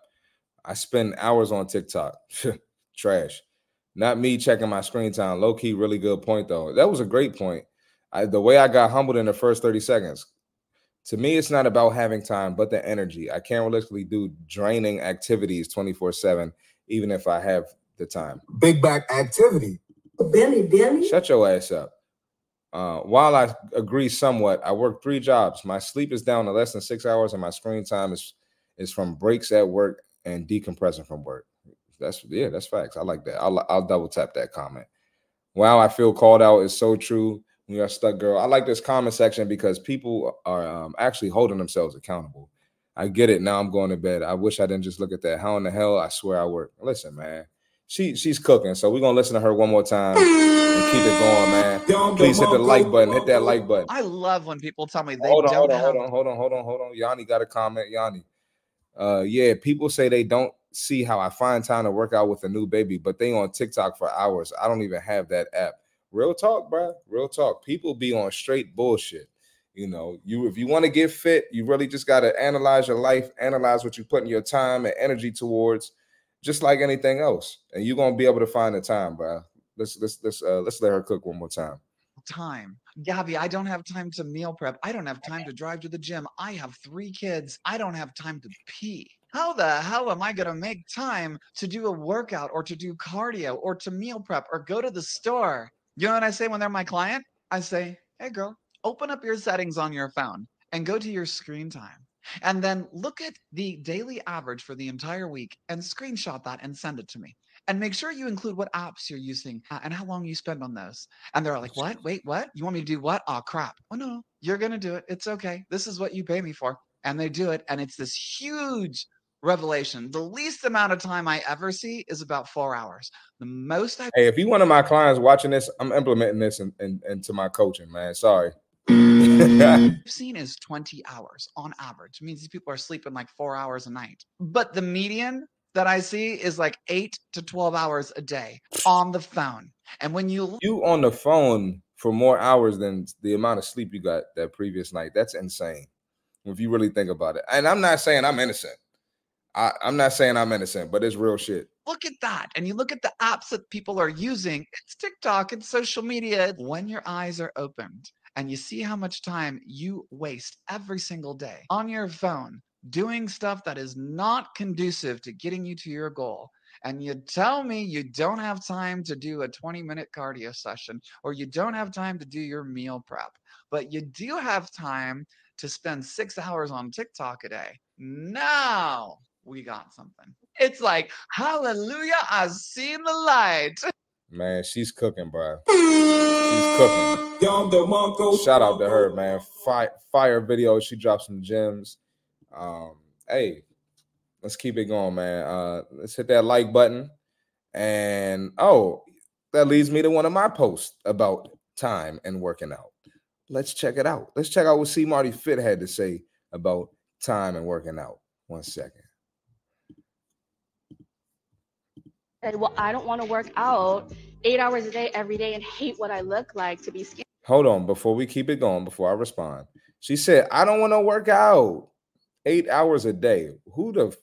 I spend hours on TikTok. Trash. Not me checking my screen time. Low key, really good point though. That was a great point. I, the way I got humbled in the first 30 seconds. To me, it's not about having time, but the energy. I can't realistically do draining activities 24 7, even if I have the time. Big back activity. Billy, Billy. Shut your ass up. Uh, while I agree somewhat, I work three jobs. My sleep is down to less than six hours, and my screen time is is from breaks at work and decompressing from work. That's yeah, that's facts. I like that. I'll I'll double tap that comment. Wow, I feel called out is so true. When you're stuck, girl. I like this comment section because people are um, actually holding themselves accountable. I get it. Now I'm going to bed. I wish I didn't just look at that. How in the hell? I swear I work. Listen, man. She she's cooking, so we're gonna listen to her one more time and keep it going, man. Please hit the like button. Hit that like button. I love when people tell me they hold on, don't hold on, have hold on, hold on, hold on, hold on. Yanni got a comment. Yanni. Uh yeah, people say they don't see how I find time to work out with a new baby, but they on TikTok for hours. I don't even have that app. Real talk, bro. Real talk. People be on straight bullshit. You know, you if you want to get fit, you really just got to analyze your life, analyze what you're putting your time and energy towards, just like anything else, and you're gonna be able to find the time, bro. Let's let's let's uh, let's let her cook one more time. time. Gabby, I don't have time to meal prep. I don't have time to drive to the gym. I have three kids. I don't have time to pee. How the hell am I going to make time to do a workout or to do cardio or to meal prep or go to the store? You know what I say when they're my client? I say, hey, girl, open up your settings on your phone and go to your screen time. And then look at the daily average for the entire week and screenshot that and send it to me. And make sure you include what apps you're using uh, and how long you spend on those. And they're like, what? Wait, what? You want me to do what? Oh, crap. Oh, no, you're going to do it. It's okay. This is what you pay me for. And they do it. And it's this huge revelation. The least amount of time I ever see is about four hours. The most I Hey, if you one of my clients watching this, I'm implementing this in, in, into my coaching, man. Sorry. Mm. I've seen is 20 hours on average. It means these people are sleeping like four hours a night. But the median that I see is like eight to 12 hours a day on the phone. And when you you on the phone for more hours than the amount of sleep you got that previous night. That's insane. If you really think about it. And I'm not saying I'm innocent. I, I'm not saying I'm innocent, but it's real shit. look at that and you look at the apps that people are using, it's TikTok, it's social media. When your eyes are opened and you see how much time you waste every single day on your phone doing stuff that is not conducive to getting you to your goal, and you tell me you don't have time to do a 20 minute cardio session or you don't have time to do your meal prep, but you do have time to spend six hours on TikTok a day. Now we got something. It's like, hallelujah, I've seen the light. Man, she's cooking, bro. She's cooking. Shout out to her, man. Fire, fire video. She dropped some gems. Um, hey, let's keep it going, man. Uh, let's hit that like button. And oh, that leads me to one of my posts about time and working out. Let's check it out. Let's check out what C. Marty Fit had to say about time and working out. One second. Said, well, I don't want to work out eight hours a day every day and hate what I look like to be skinny. Hold on, before we keep it going, before I respond. She said, I don't want to work out eight hours a day. Who the?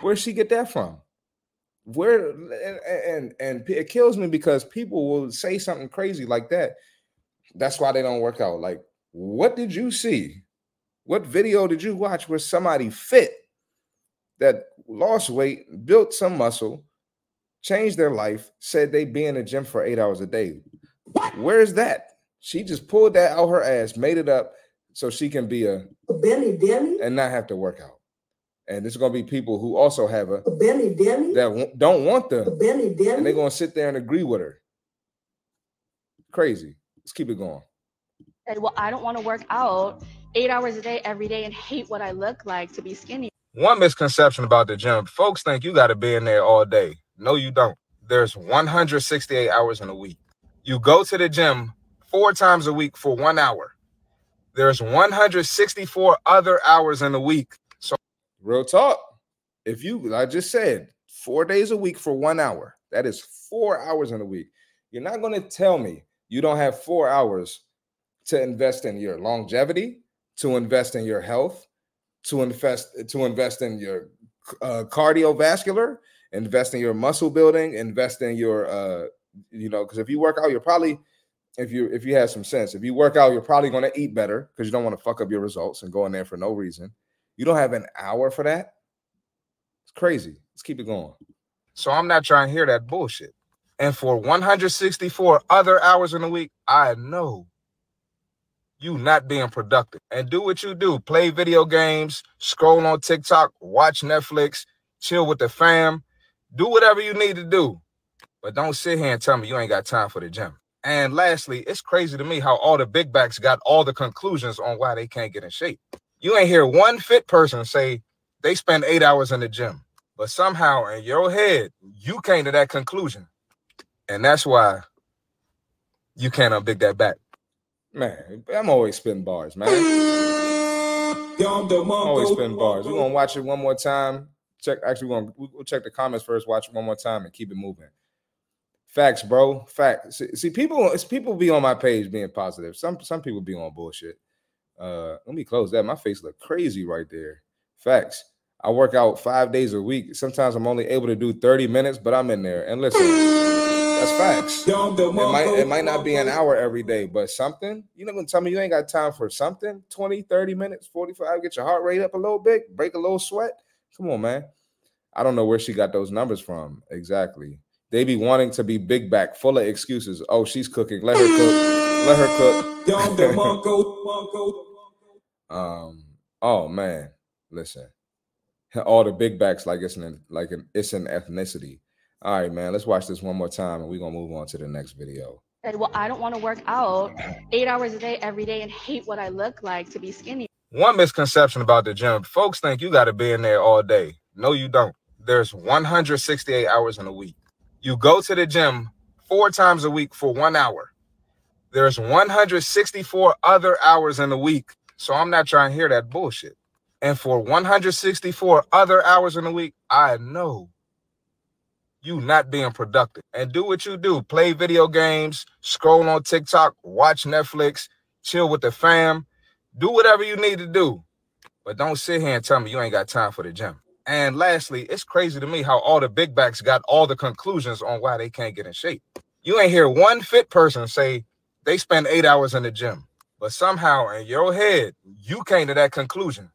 Where'd she get that from? Where and, and and it kills me because people will say something crazy like that. That's why they don't work out. Like, what did you see? What video did you watch where somebody fit that lost weight, built some muscle, changed their life, said they be in the gym for eight hours a day? Where's that? She just pulled that out her ass, made it up, so she can be a Billy Dilly? and not have to work out. And there's gonna be people who also have a Billy Dilly? that w- don't want the Billy and they're gonna sit there and agree with her. Crazy. Let's keep it going. well, I don't want to work out eight hours a day every day and hate what I look like to be skinny. One misconception about the gym folks think you got to be in there all day. No, you don't. There's 168 hours in a week. You go to the gym four times a week for one hour. There's 164 other hours in a week. So, real talk. If you, like I just said, four days a week for one hour, that is four hours in a week. You're not going to tell me you don't have four hours to invest in your longevity, to invest in your health, to invest to invest in your uh, cardiovascular, invest in your muscle building, invest in your uh, you know, because if you work out, you're probably if you if you have some sense, if you work out, you're probably going to eat better because you don't want to fuck up your results and go in there for no reason. You don't have an hour for that. It's crazy. Let's keep it going. So I'm not trying to hear that bullshit. And for 164 other hours in a week, I know you not being productive. And do what you do. Play video games, scroll on TikTok, watch Netflix, chill with the fam. Do whatever you need to do. But don't sit here and tell me you ain't got time for the gym. And lastly, it's crazy to me how all the big backs got all the conclusions on why they can't get in shape. You ain't hear one fit person say they spend eight hours in the gym. But somehow in your head, you came to that conclusion. And that's why you can't unbig that back. Man, I'm always spitting bars, man. always spitting bars. We're gonna watch it one more time. Check actually we're gonna we'll check the comments first, watch it one more time and keep it moving. Facts, bro. Facts. See, see, people, it's people be on my page being positive. Some some people be on bullshit. Uh let me close that. My face look crazy right there. Facts. I work out five days a week. Sometimes I'm only able to do 30 minutes, but I'm in there. And listen, that's facts. It might, it might not be an hour every day, but something. You're not gonna tell me you ain't got time for something 20, 30 minutes, 45, get your heart rate up a little bit, break a little sweat. Come on, man. I don't know where she got those numbers from exactly. They be wanting to be big back, full of excuses. Oh, she's cooking. Let her cook. Let her cook. um. Oh man, listen. All the big backs like it's an like an it's an ethnicity. All right, man. Let's watch this one more time, and we're gonna move on to the next video. said, well, I don't want to work out eight hours a day every day and hate what I look like to be skinny. One misconception about the gym: folks think you got to be in there all day. No, you don't. There's 168 hours in a week. You go to the gym four times a week for one hour. There's 164 other hours in a week. So I'm not trying to hear that bullshit. And for 164 other hours in a week, I know you not being productive. And do what you do. Play video games, scroll on TikTok, watch Netflix, chill with the fam. Do whatever you need to do. But don't sit here and tell me you ain't got time for the gym. And lastly, it's crazy to me how all the big backs got all the conclusions on why they can't get in shape. You ain't hear one fit person say they spend eight hours in the gym. But somehow in your head, you came to that conclusion.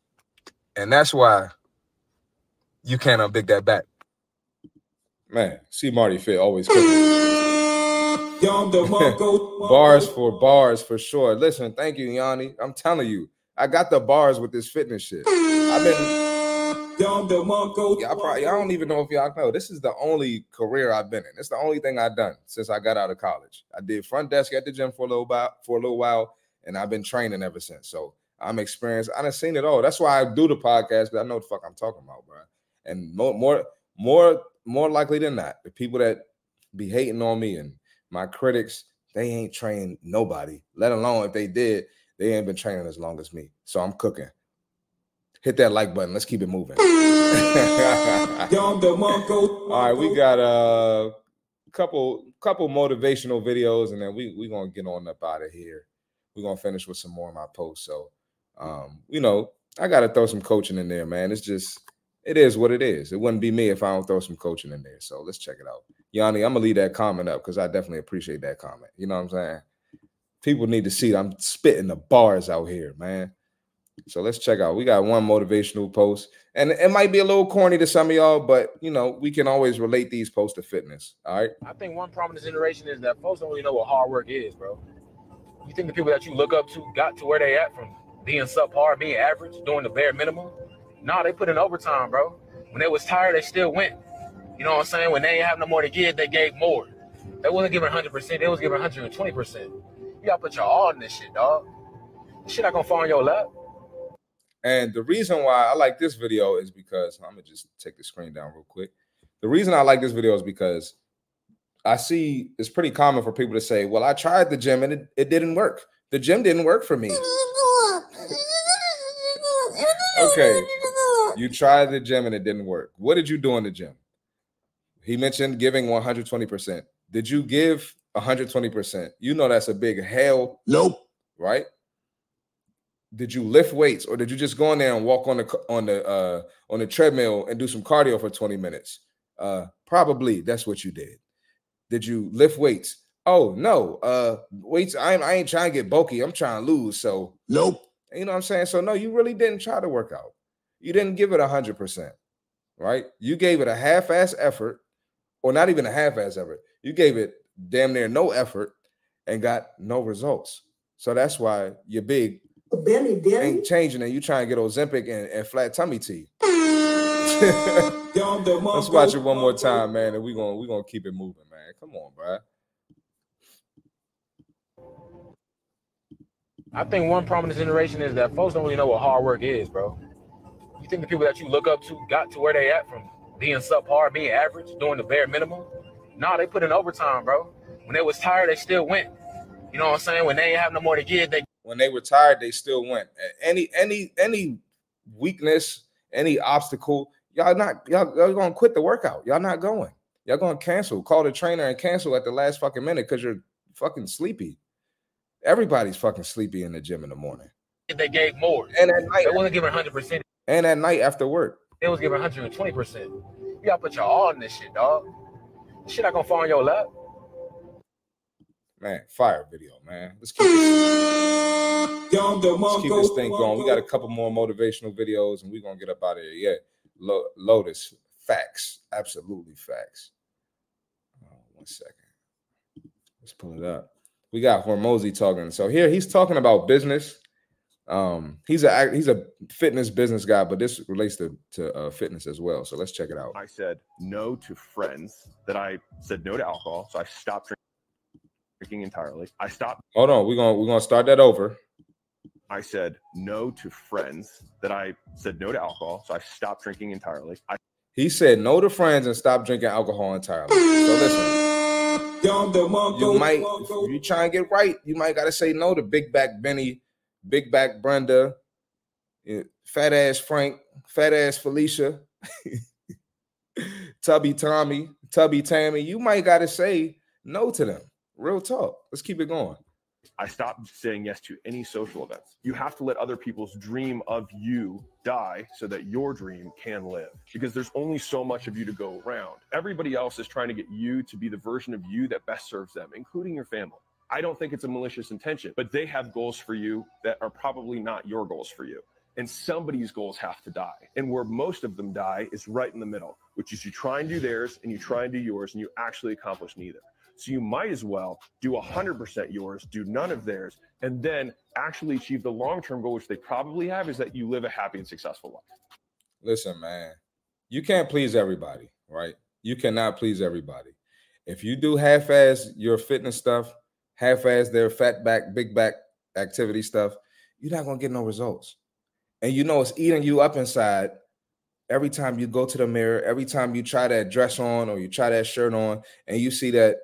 And that's why you can't unbig that back. Man, C. Marty Fit always bars for bars for sure. Listen, thank you, Yanni. I'm telling you, I got the bars with this fitness shit. I've been Y'all, probably, y'all don't even know if y'all know. This is the only career I've been in. It's the only thing I've done since I got out of college. I did front desk at the gym for a little while, for a little while, and I've been training ever since. So I'm experienced. I done seen it all. That's why I do the podcast because I know what the fuck I'm talking about, bro. And more, more, more, more likely than not, the people that be hating on me and my critics, they ain't trained nobody. Let alone if they did, they ain't been training as long as me. So I'm cooking. Hit that like button. Let's keep it moving. All right, we got a couple couple motivational videos, and then we we gonna get on up out of here. We're gonna finish with some more of my posts. So, um, you know, I gotta throw some coaching in there, man. It's just it is what it is. It wouldn't be me if I don't throw some coaching in there. So let's check it out. Yanni, I'm gonna leave that comment up because I definitely appreciate that comment. You know what I'm saying? People need to see that I'm spitting the bars out here, man. So let's check out. We got one motivational post, and it might be a little corny to some of y'all, but you know, we can always relate these posts to fitness. All right. I think one problem in this generation is that folks don't really know what hard work is, bro. You think the people that you look up to got to where they at from being subpar, being average, doing the bare minimum. Nah, they put in overtime, bro. When they was tired, they still went. You know what I'm saying? When they didn't have no more to give, they gave more. They wasn't giving 100%, they was giving 120%. You gotta put your all in this shit, dog. This shit not gonna fall on your lap. And the reason why I like this video is because I'm gonna just take the screen down real quick. The reason I like this video is because I see it's pretty common for people to say, Well, I tried the gym and it, it didn't work. The gym didn't work for me. Okay. You tried the gym and it didn't work. What did you do in the gym? He mentioned giving 120%. Did you give 120%? You know that's a big hell. Nope. Right? Did you lift weights or did you just go in there and walk on the on the uh on the treadmill and do some cardio for 20 minutes? Uh probably that's what you did. Did you lift weights? Oh no, uh weights. I ain't I ain't trying to get bulky. I'm trying to lose. So nope. You know what I'm saying? So no, you really didn't try to work out. You didn't give it a hundred percent, right? You gave it a half-ass effort, or not even a half-ass effort. You gave it damn near no effort and got no results. So that's why you're big Benny, Benny. ain't changing and you trying to get Ozempic and, and flat tummy tea. Let's watch it one more time, man, and we're gonna we gonna keep it moving, man. Come on, bro. I think one problem in this generation is that folks don't really know what hard work is, bro. You think the people that you look up to got to where they at from being subpar, being average, doing the bare minimum? Nah, they put in overtime, bro. When they was tired, they still went. You know what I'm saying? When they ain't have no more to give, they When they were tired, they still went. Any any any weakness, any obstacle, y'all not y'all, y'all gonna quit the workout. Y'all not going. Y'all gonna cancel. Call the trainer and cancel at the last fucking minute because you're fucking sleepy. Everybody's fucking sleepy in the gym in the morning. they gave more. And at night, they wasn't giving 100. Percent And at night after work. They was giving 120. percent You gotta put your all in this shit, dog. This shit not gonna fall on your lap. Man, fire video, man. Let's keep this, let's keep this thing going. We got a couple more motivational videos and we're gonna get up out of here. Yeah. Lo- Lotus, facts, absolutely facts. Oh, one second. Let's pull it up. We got Hormozi talking. So here he's talking about business. Um, he's a he's a fitness business guy, but this relates to to uh, fitness as well. So let's check it out. I said no to friends that I said no to alcohol, so I stopped drinking entirely. I stopped. Hold on, we're gonna we're gonna start that over. I said no to friends that I said no to alcohol, so I stopped drinking entirely. I He said no to friends and stop drinking alcohol entirely. So listen, you might if you try and get right, you might gotta say no to Big Back Benny, Big Back Brenda, eh, Fat Ass Frank, Fat Ass Felicia, Tubby Tommy, Tubby Tammy. You might gotta say no to them. Real talk. Let's keep it going. I stopped saying yes to any social events. You have to let other people's dream of you die so that your dream can live. Because there's only so much of you to go around. Everybody else is trying to get you to be the version of you that best serves them, including your family. I don't think it's a malicious intention, but they have goals for you that are probably not your goals for you. And somebody's goals have to die. And where most of them die is right in the middle, which is you try and do theirs and you try and do yours and you actually accomplish neither. So you might as well do 100% yours, do none of theirs, and then actually achieve the long term goal, which they probably have, is that you live a happy and successful life. Listen, man, you can't please everybody, right? You cannot please everybody. If you do half-ass your fitness stuff, half-ass their fat back, big back activity stuff, you're not gonna get no results. And you know it's eating you up inside every time you go to the mirror, every time you try that dress on or you try that shirt on, and you see that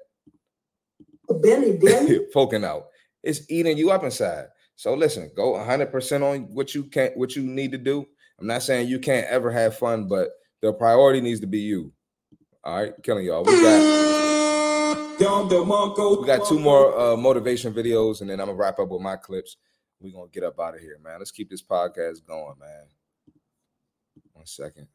Benny, Benny. poking out. It's eating you up inside. So listen, go 100% on what you can what you need to do. I'm not saying you can't ever have fun, but the priority needs to be you. All right, killing y'all. We got we got two more uh, motivation videos, and then I'm gonna wrap up with my clips. We're gonna get up out of here, man. Let's keep this podcast going, man. One second.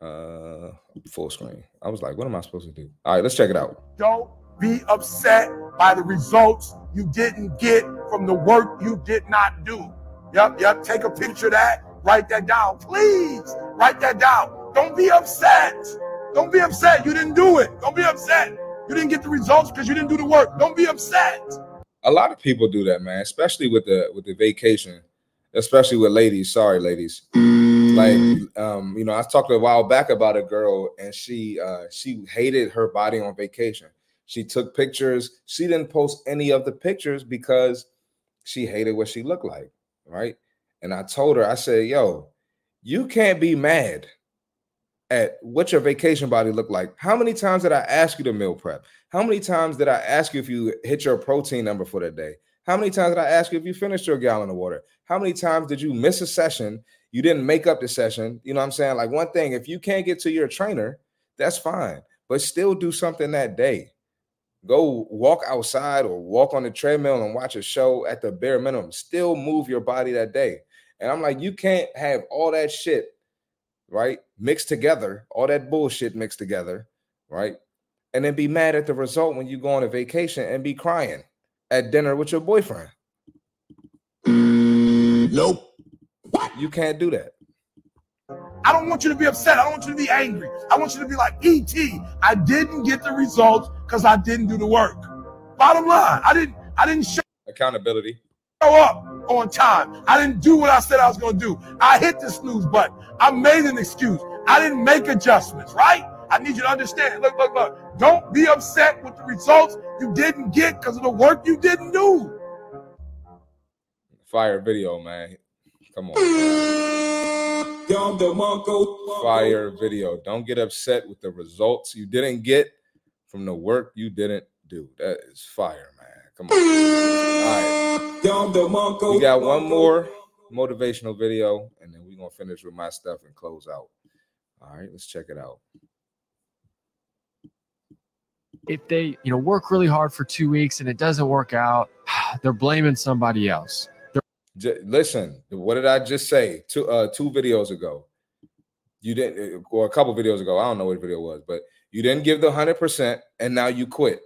Uh full screen. I was like, what am I supposed to do? All right, let's check it out. Don't be upset by the results you didn't get from the work you did not do. Yep, yep. Take a picture of that. Write that down. Please write that down. Don't be upset. Don't be upset. You didn't do it. Don't be upset. You didn't get the results because you didn't do the work. Don't be upset. A lot of people do that, man, especially with the with the vacation, especially with ladies. Sorry, ladies. Like, um, you know, I talked a while back about a girl, and she uh she hated her body on vacation. She took pictures. She didn't post any of the pictures because she hated what she looked like, right? And I told her, I said, "Yo, you can't be mad at what your vacation body looked like. How many times did I ask you to meal prep? How many times did I ask you if you hit your protein number for the day? How many times did I ask you if you finished your gallon of water? How many times did you miss a session? You didn't make up the session. You know what I'm saying? Like one thing, if you can't get to your trainer, that's fine, but still do something that day. Go walk outside or walk on the treadmill and watch a show at the bare minimum. Still move your body that day. And I'm like, you can't have all that shit, right? Mixed together, all that bullshit mixed together, right? And then be mad at the result when you go on a vacation and be crying at dinner with your boyfriend. Nope. You can't do that. I don't want you to be upset. I don't want you to be angry. I want you to be like, ET, I didn't get the results because I didn't do the work. Bottom line, I didn't, I didn't show Accountability. Up on time. I didn't do what I said I was gonna do. I hit the snooze button. I made an excuse. I didn't make adjustments, right? I need you to understand. Look, look, look. Don't be upset with the results you didn't get because of the work you didn't do. Fire video, man. Come on. Fire video. Don't get upset with the results you didn't get from the work you didn't do. That is fire, man. Come on. All right. We got one more motivational video, and then we're gonna finish with my stuff and close out. All right, let's check it out. if they you know work really hard for two weeks and it doesn't work out they're blaming somebody else J- listen, what did I just say? Two uh two videos ago. You didn't or a couple videos ago. I don't know what video it was, but you didn't give the hundred percent and now you quit.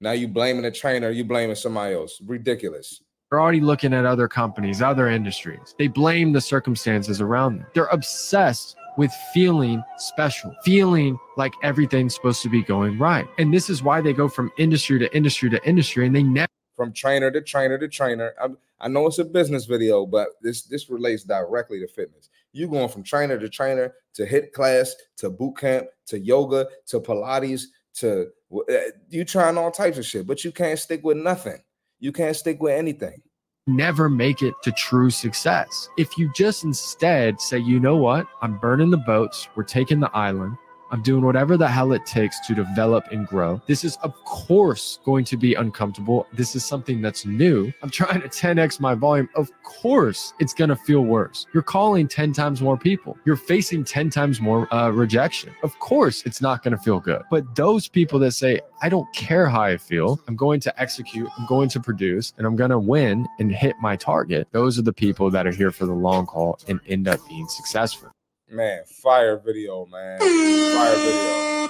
Now you blaming the trainer, you blaming somebody else. Ridiculous. they're already looking at other companies other industries they blame the circumstances around them they're obsessed with feeling special feeling like everything's supposed to be going right and this is why they go from industry to industry to industry and they never From trainer to trainer to trainer. I, I know it's a business video, but this this relates directly to fitness. You going from trainer to trainer to HIIT class to boot camp to yoga to Pilates to Uh, you trying all types of shit, but you can't stick with nothing. You can't stick with anything. never make it to true success. If you just instead say, you know what, I'm burning the boats, we're taking the island, I'm doing whatever the hell it takes to develop and grow. This is, of course, going to be uncomfortable. This is something that's new. I'm trying to 10x my volume. Of course, it's going to feel worse. You're calling 10 times more people, you're facing 10 times more uh, rejection. Of course, it's not going to feel good. But those people that say, I don't care how I feel, I'm going to execute, I'm going to produce, and I'm going to win and hit my target, those are the people that are here for the long haul and end up being successful. Man, fire video, man. Fire video.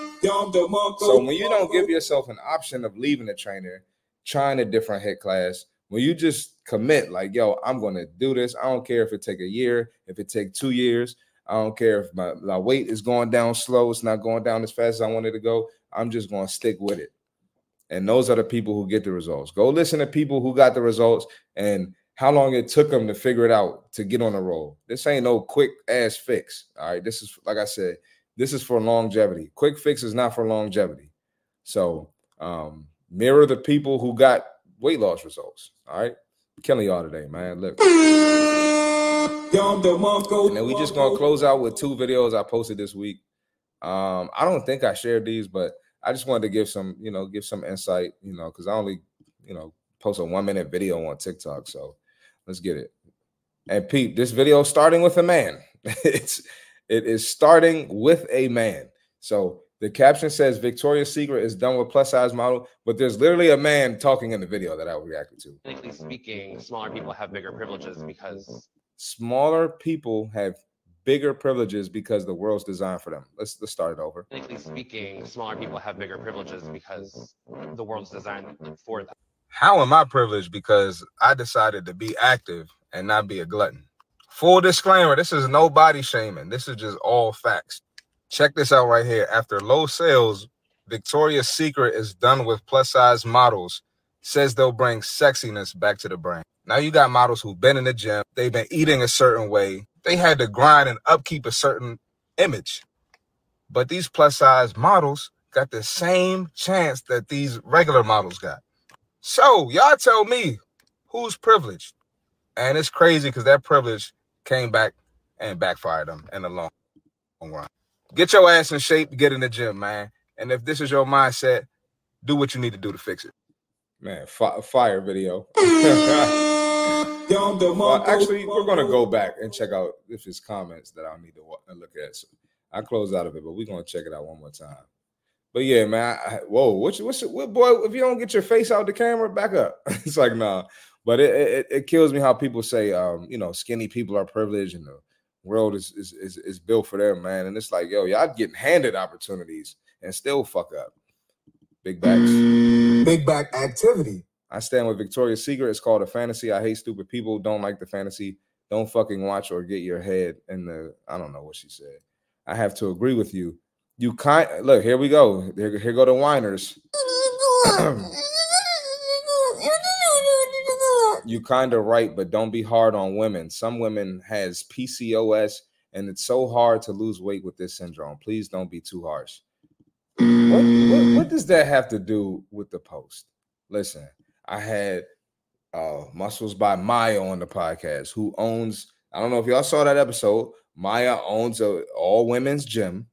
So when you don't give yourself an option of leaving the trainer, trying a different HIIT class, when you just commit, like, yo, I'm gonna do this. I don't care if it take a year, if it take two years. I don't care if my, my weight is going down slow, it's not going down as fast as I wanted to go. I'm just gonna stick with it. And those are the people who get the results. Go listen to people who got the results and how long it took them to figure it out to get on the roll. This ain't no quick ass fix. All right. This is like I said, this is for longevity. Quick fix is not for longevity. So um mirror the people who got weight loss results. All right. Killing y'all today, man. Look. And then we just gonna close out with two videos I posted this week. Um, I don't think I shared these, but I just wanted to give some, you know, give some insight, you know, because I only, you know, post a one minute video on TikTok. So let's get it. And Pete, this video is starting with a man. it's it is starting with a man. So the caption says Victoria's Secret is done with plus size model, but there's literally a man talking in the video that I reacted to. Technically speaking, smaller people have bigger privileges because Smaller people have bigger privileges because the world's designed for them. Let's let's start it over. technically speaking, smaller people have bigger privileges because the world's designed for them. How am I privileged? Because I decided to be active and not be a glutton. Full disclaimer this is no body shaming. This is just all facts. Check this out right here. After low sales, Victoria's Secret is done with plus size models says they'll bring sexiness back to the brain. Now you got models who've been in the gym, they've been eating a certain way, they had to grind and upkeep a certain image. But these plus size models got the same chance that these regular models got. So y'all tell me who's privileged? And it's crazy because that privilege came back and backfired them in the long run. Get your ass in shape, get in the gym, man. And if this is your mindset, do what you need to do to fix it. Man, fi- fire video. Well, actually, we're gonna go back and check out if it's comments that I need to wa- look at. So I close out of it, but we're gonna check it out one more time. But yeah, man. I, whoa, what's what's what boy? If you don't get your face out the camera, back up. it's like nah. But it, it it kills me how people say, um, you know, skinny people are privileged and the world is is is, is built for them, man. And it's like, yo, y'all getting handed opportunities and still fuck up. Big backs. Big back activity. I stand with Victoria's Secret. It's called a fantasy. I hate stupid people. Don't like the fantasy. Don't fucking watch or get your head in the. I don't know what she said. I have to agree with you. You kind look. Here we go. Here, here go the whiners. you kind of right, but don't be hard on women. Some women has PCOS, and it's so hard to lose weight with this syndrome. Please don't be too harsh. What, what, what does that have to do with the post? Listen, I had uh Muscles by Maya on the podcast, who owns, I don't know if y'all saw that episode. Maya owns a all women's gym.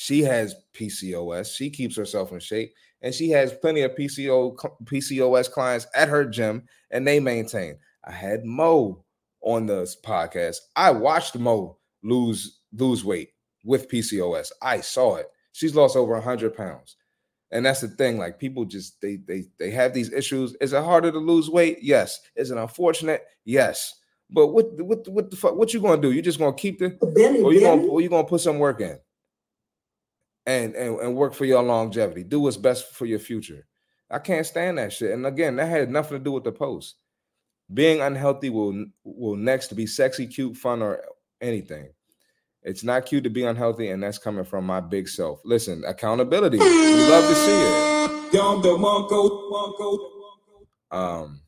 She has PCOS. She keeps herself in shape, and she has plenty of PCO PCOS clients at her gym, and they maintain. I had Mo on this podcast. I watched Mo lose lose weight with PCOS. I saw it. She's lost over 100 pounds. And that's the thing. Like people just they they they have these issues. Is it harder to lose weight? Yes. Is it unfortunate? Yes. But what what what the fuck? What you gonna do? You just gonna keep the Benny, or you gonna or you gonna put some work in and and and work for your longevity. Do what's best for your future. I can't stand that shit. And again, that had nothing to do with the post. Being unhealthy will will next be sexy, cute, fun, or anything. It's not cute to be unhealthy, and that's coming from my big self. Listen, accountability. We love to see it. Um,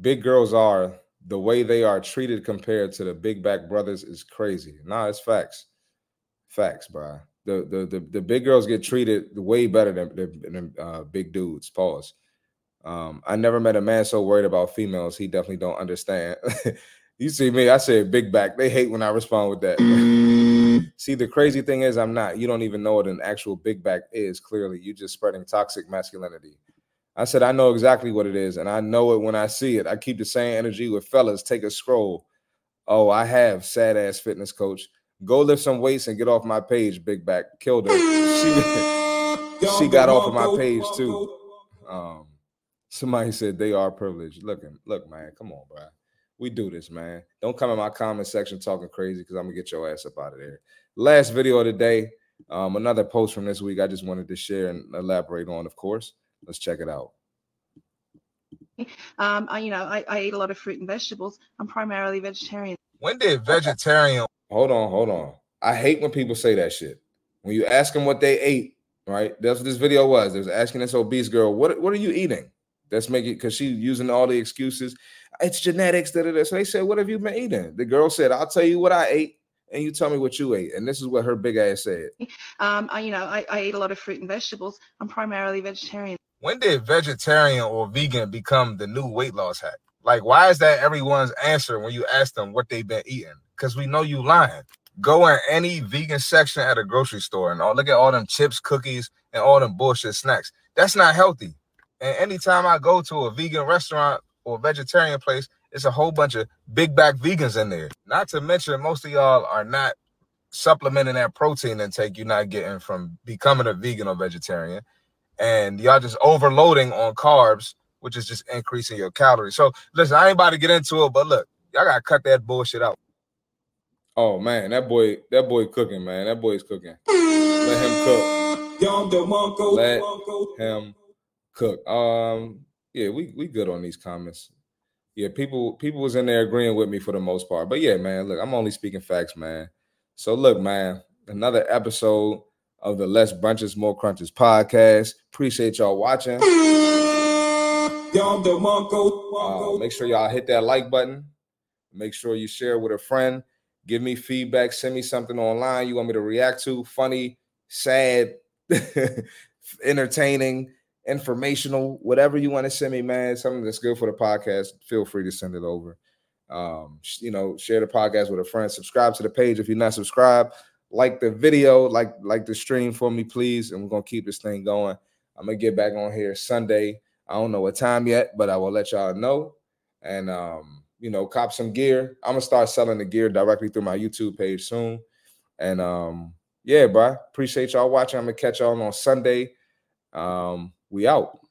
big girls are the way they are treated compared to the big back brothers is crazy. Nah, it's facts. Facts, bro. The the the, big girls get treated way better than, than, uh, big dudes. Pause. Um, I never met a man so worried about females. He definitely don't understand. you see me, I say big back. They hate when I respond with that. see, the crazy thing is, I'm not. You don't even know what an actual big back is. Clearly, you just spreading toxic masculinity. I said I know exactly what it is, and I know it when I see it. I keep the same energy with fellas. Take a scroll. Oh, I have sad ass fitness coach. Go lift some weights and get off my page, big back. Killed her. She, she got off of my page too. Um, somebody said they are privileged. Looking, look, man, come on, bro. We do this, man. Don't come in my comment section talking crazy because I'm gonna get your ass up out of there. Last video of the day. Um, another post from this week. I just wanted to share and elaborate on, of course. Let's check it out. Um, I, you know, I, I eat a lot of fruit and vegetables. I'm primarily vegetarian. When did vegetarian? Hold on, hold on. I hate when people say that shit. When you ask them what they ate, right? That's what this video was. They was asking this obese girl, "What what are you eating?" That's making because she using all the excuses. It's genetics. Da, da, da. So they said, "What have you been eating?" The girl said, "I'll tell you what I ate, and you tell me what you ate." And this is what her big ass said. Um, I, you know, I, I eat a lot of fruit and vegetables. I'm primarily vegetarian. When did vegetarian or vegan become the new weight loss hack? Like, why is that everyone's answer when you ask them what they've been eating? Because we know you lying. Go in any vegan section at a grocery store and all, look at all them chips, cookies, and all them bullshit snacks. That's not healthy. And anytime I go to a vegan restaurant or vegetarian place, it's a whole bunch of big back vegans in there. Not to mention, most of y'all are not supplementing that protein intake you're not getting from becoming a vegan or vegetarian. And y'all just overloading on carbs, which is just increasing your calories. So listen, I ain't about to get into it, but look, y'all gotta cut that bullshit out. Oh man, that boy, that boy cooking, man. That boy's cooking. Let him cook. Let him cook. Um, yeah, we we good on these comments. Yeah, people people was in there agreeing with me for the most part. But yeah, man, look, I'm only speaking facts, man. So look, man, another episode of the Less Brunches, More Crunches podcast. Appreciate y'all watching. Uh, make sure y'all hit that like button. Make sure you share with a friend. Give me feedback. Send me something online you want me to react to. Funny, sad, entertaining, informational, whatever you want to send me, man. Something that's good for the podcast. Feel free to send it over. Um, you know, share the podcast with a friend. Subscribe to the page if you're not subscribed. Like the video, like like the stream for me, please. And we're gonna keep this thing going. I'm gonna get back on here Sunday. I don't know what time yet, but I will let y'all know. And um, you know, cop some gear. I'm gonna start selling the gear directly through my YouTube page soon. And um, yeah, bro, appreciate y'all watching. I'm gonna catch y'all on Sunday. Um, we out.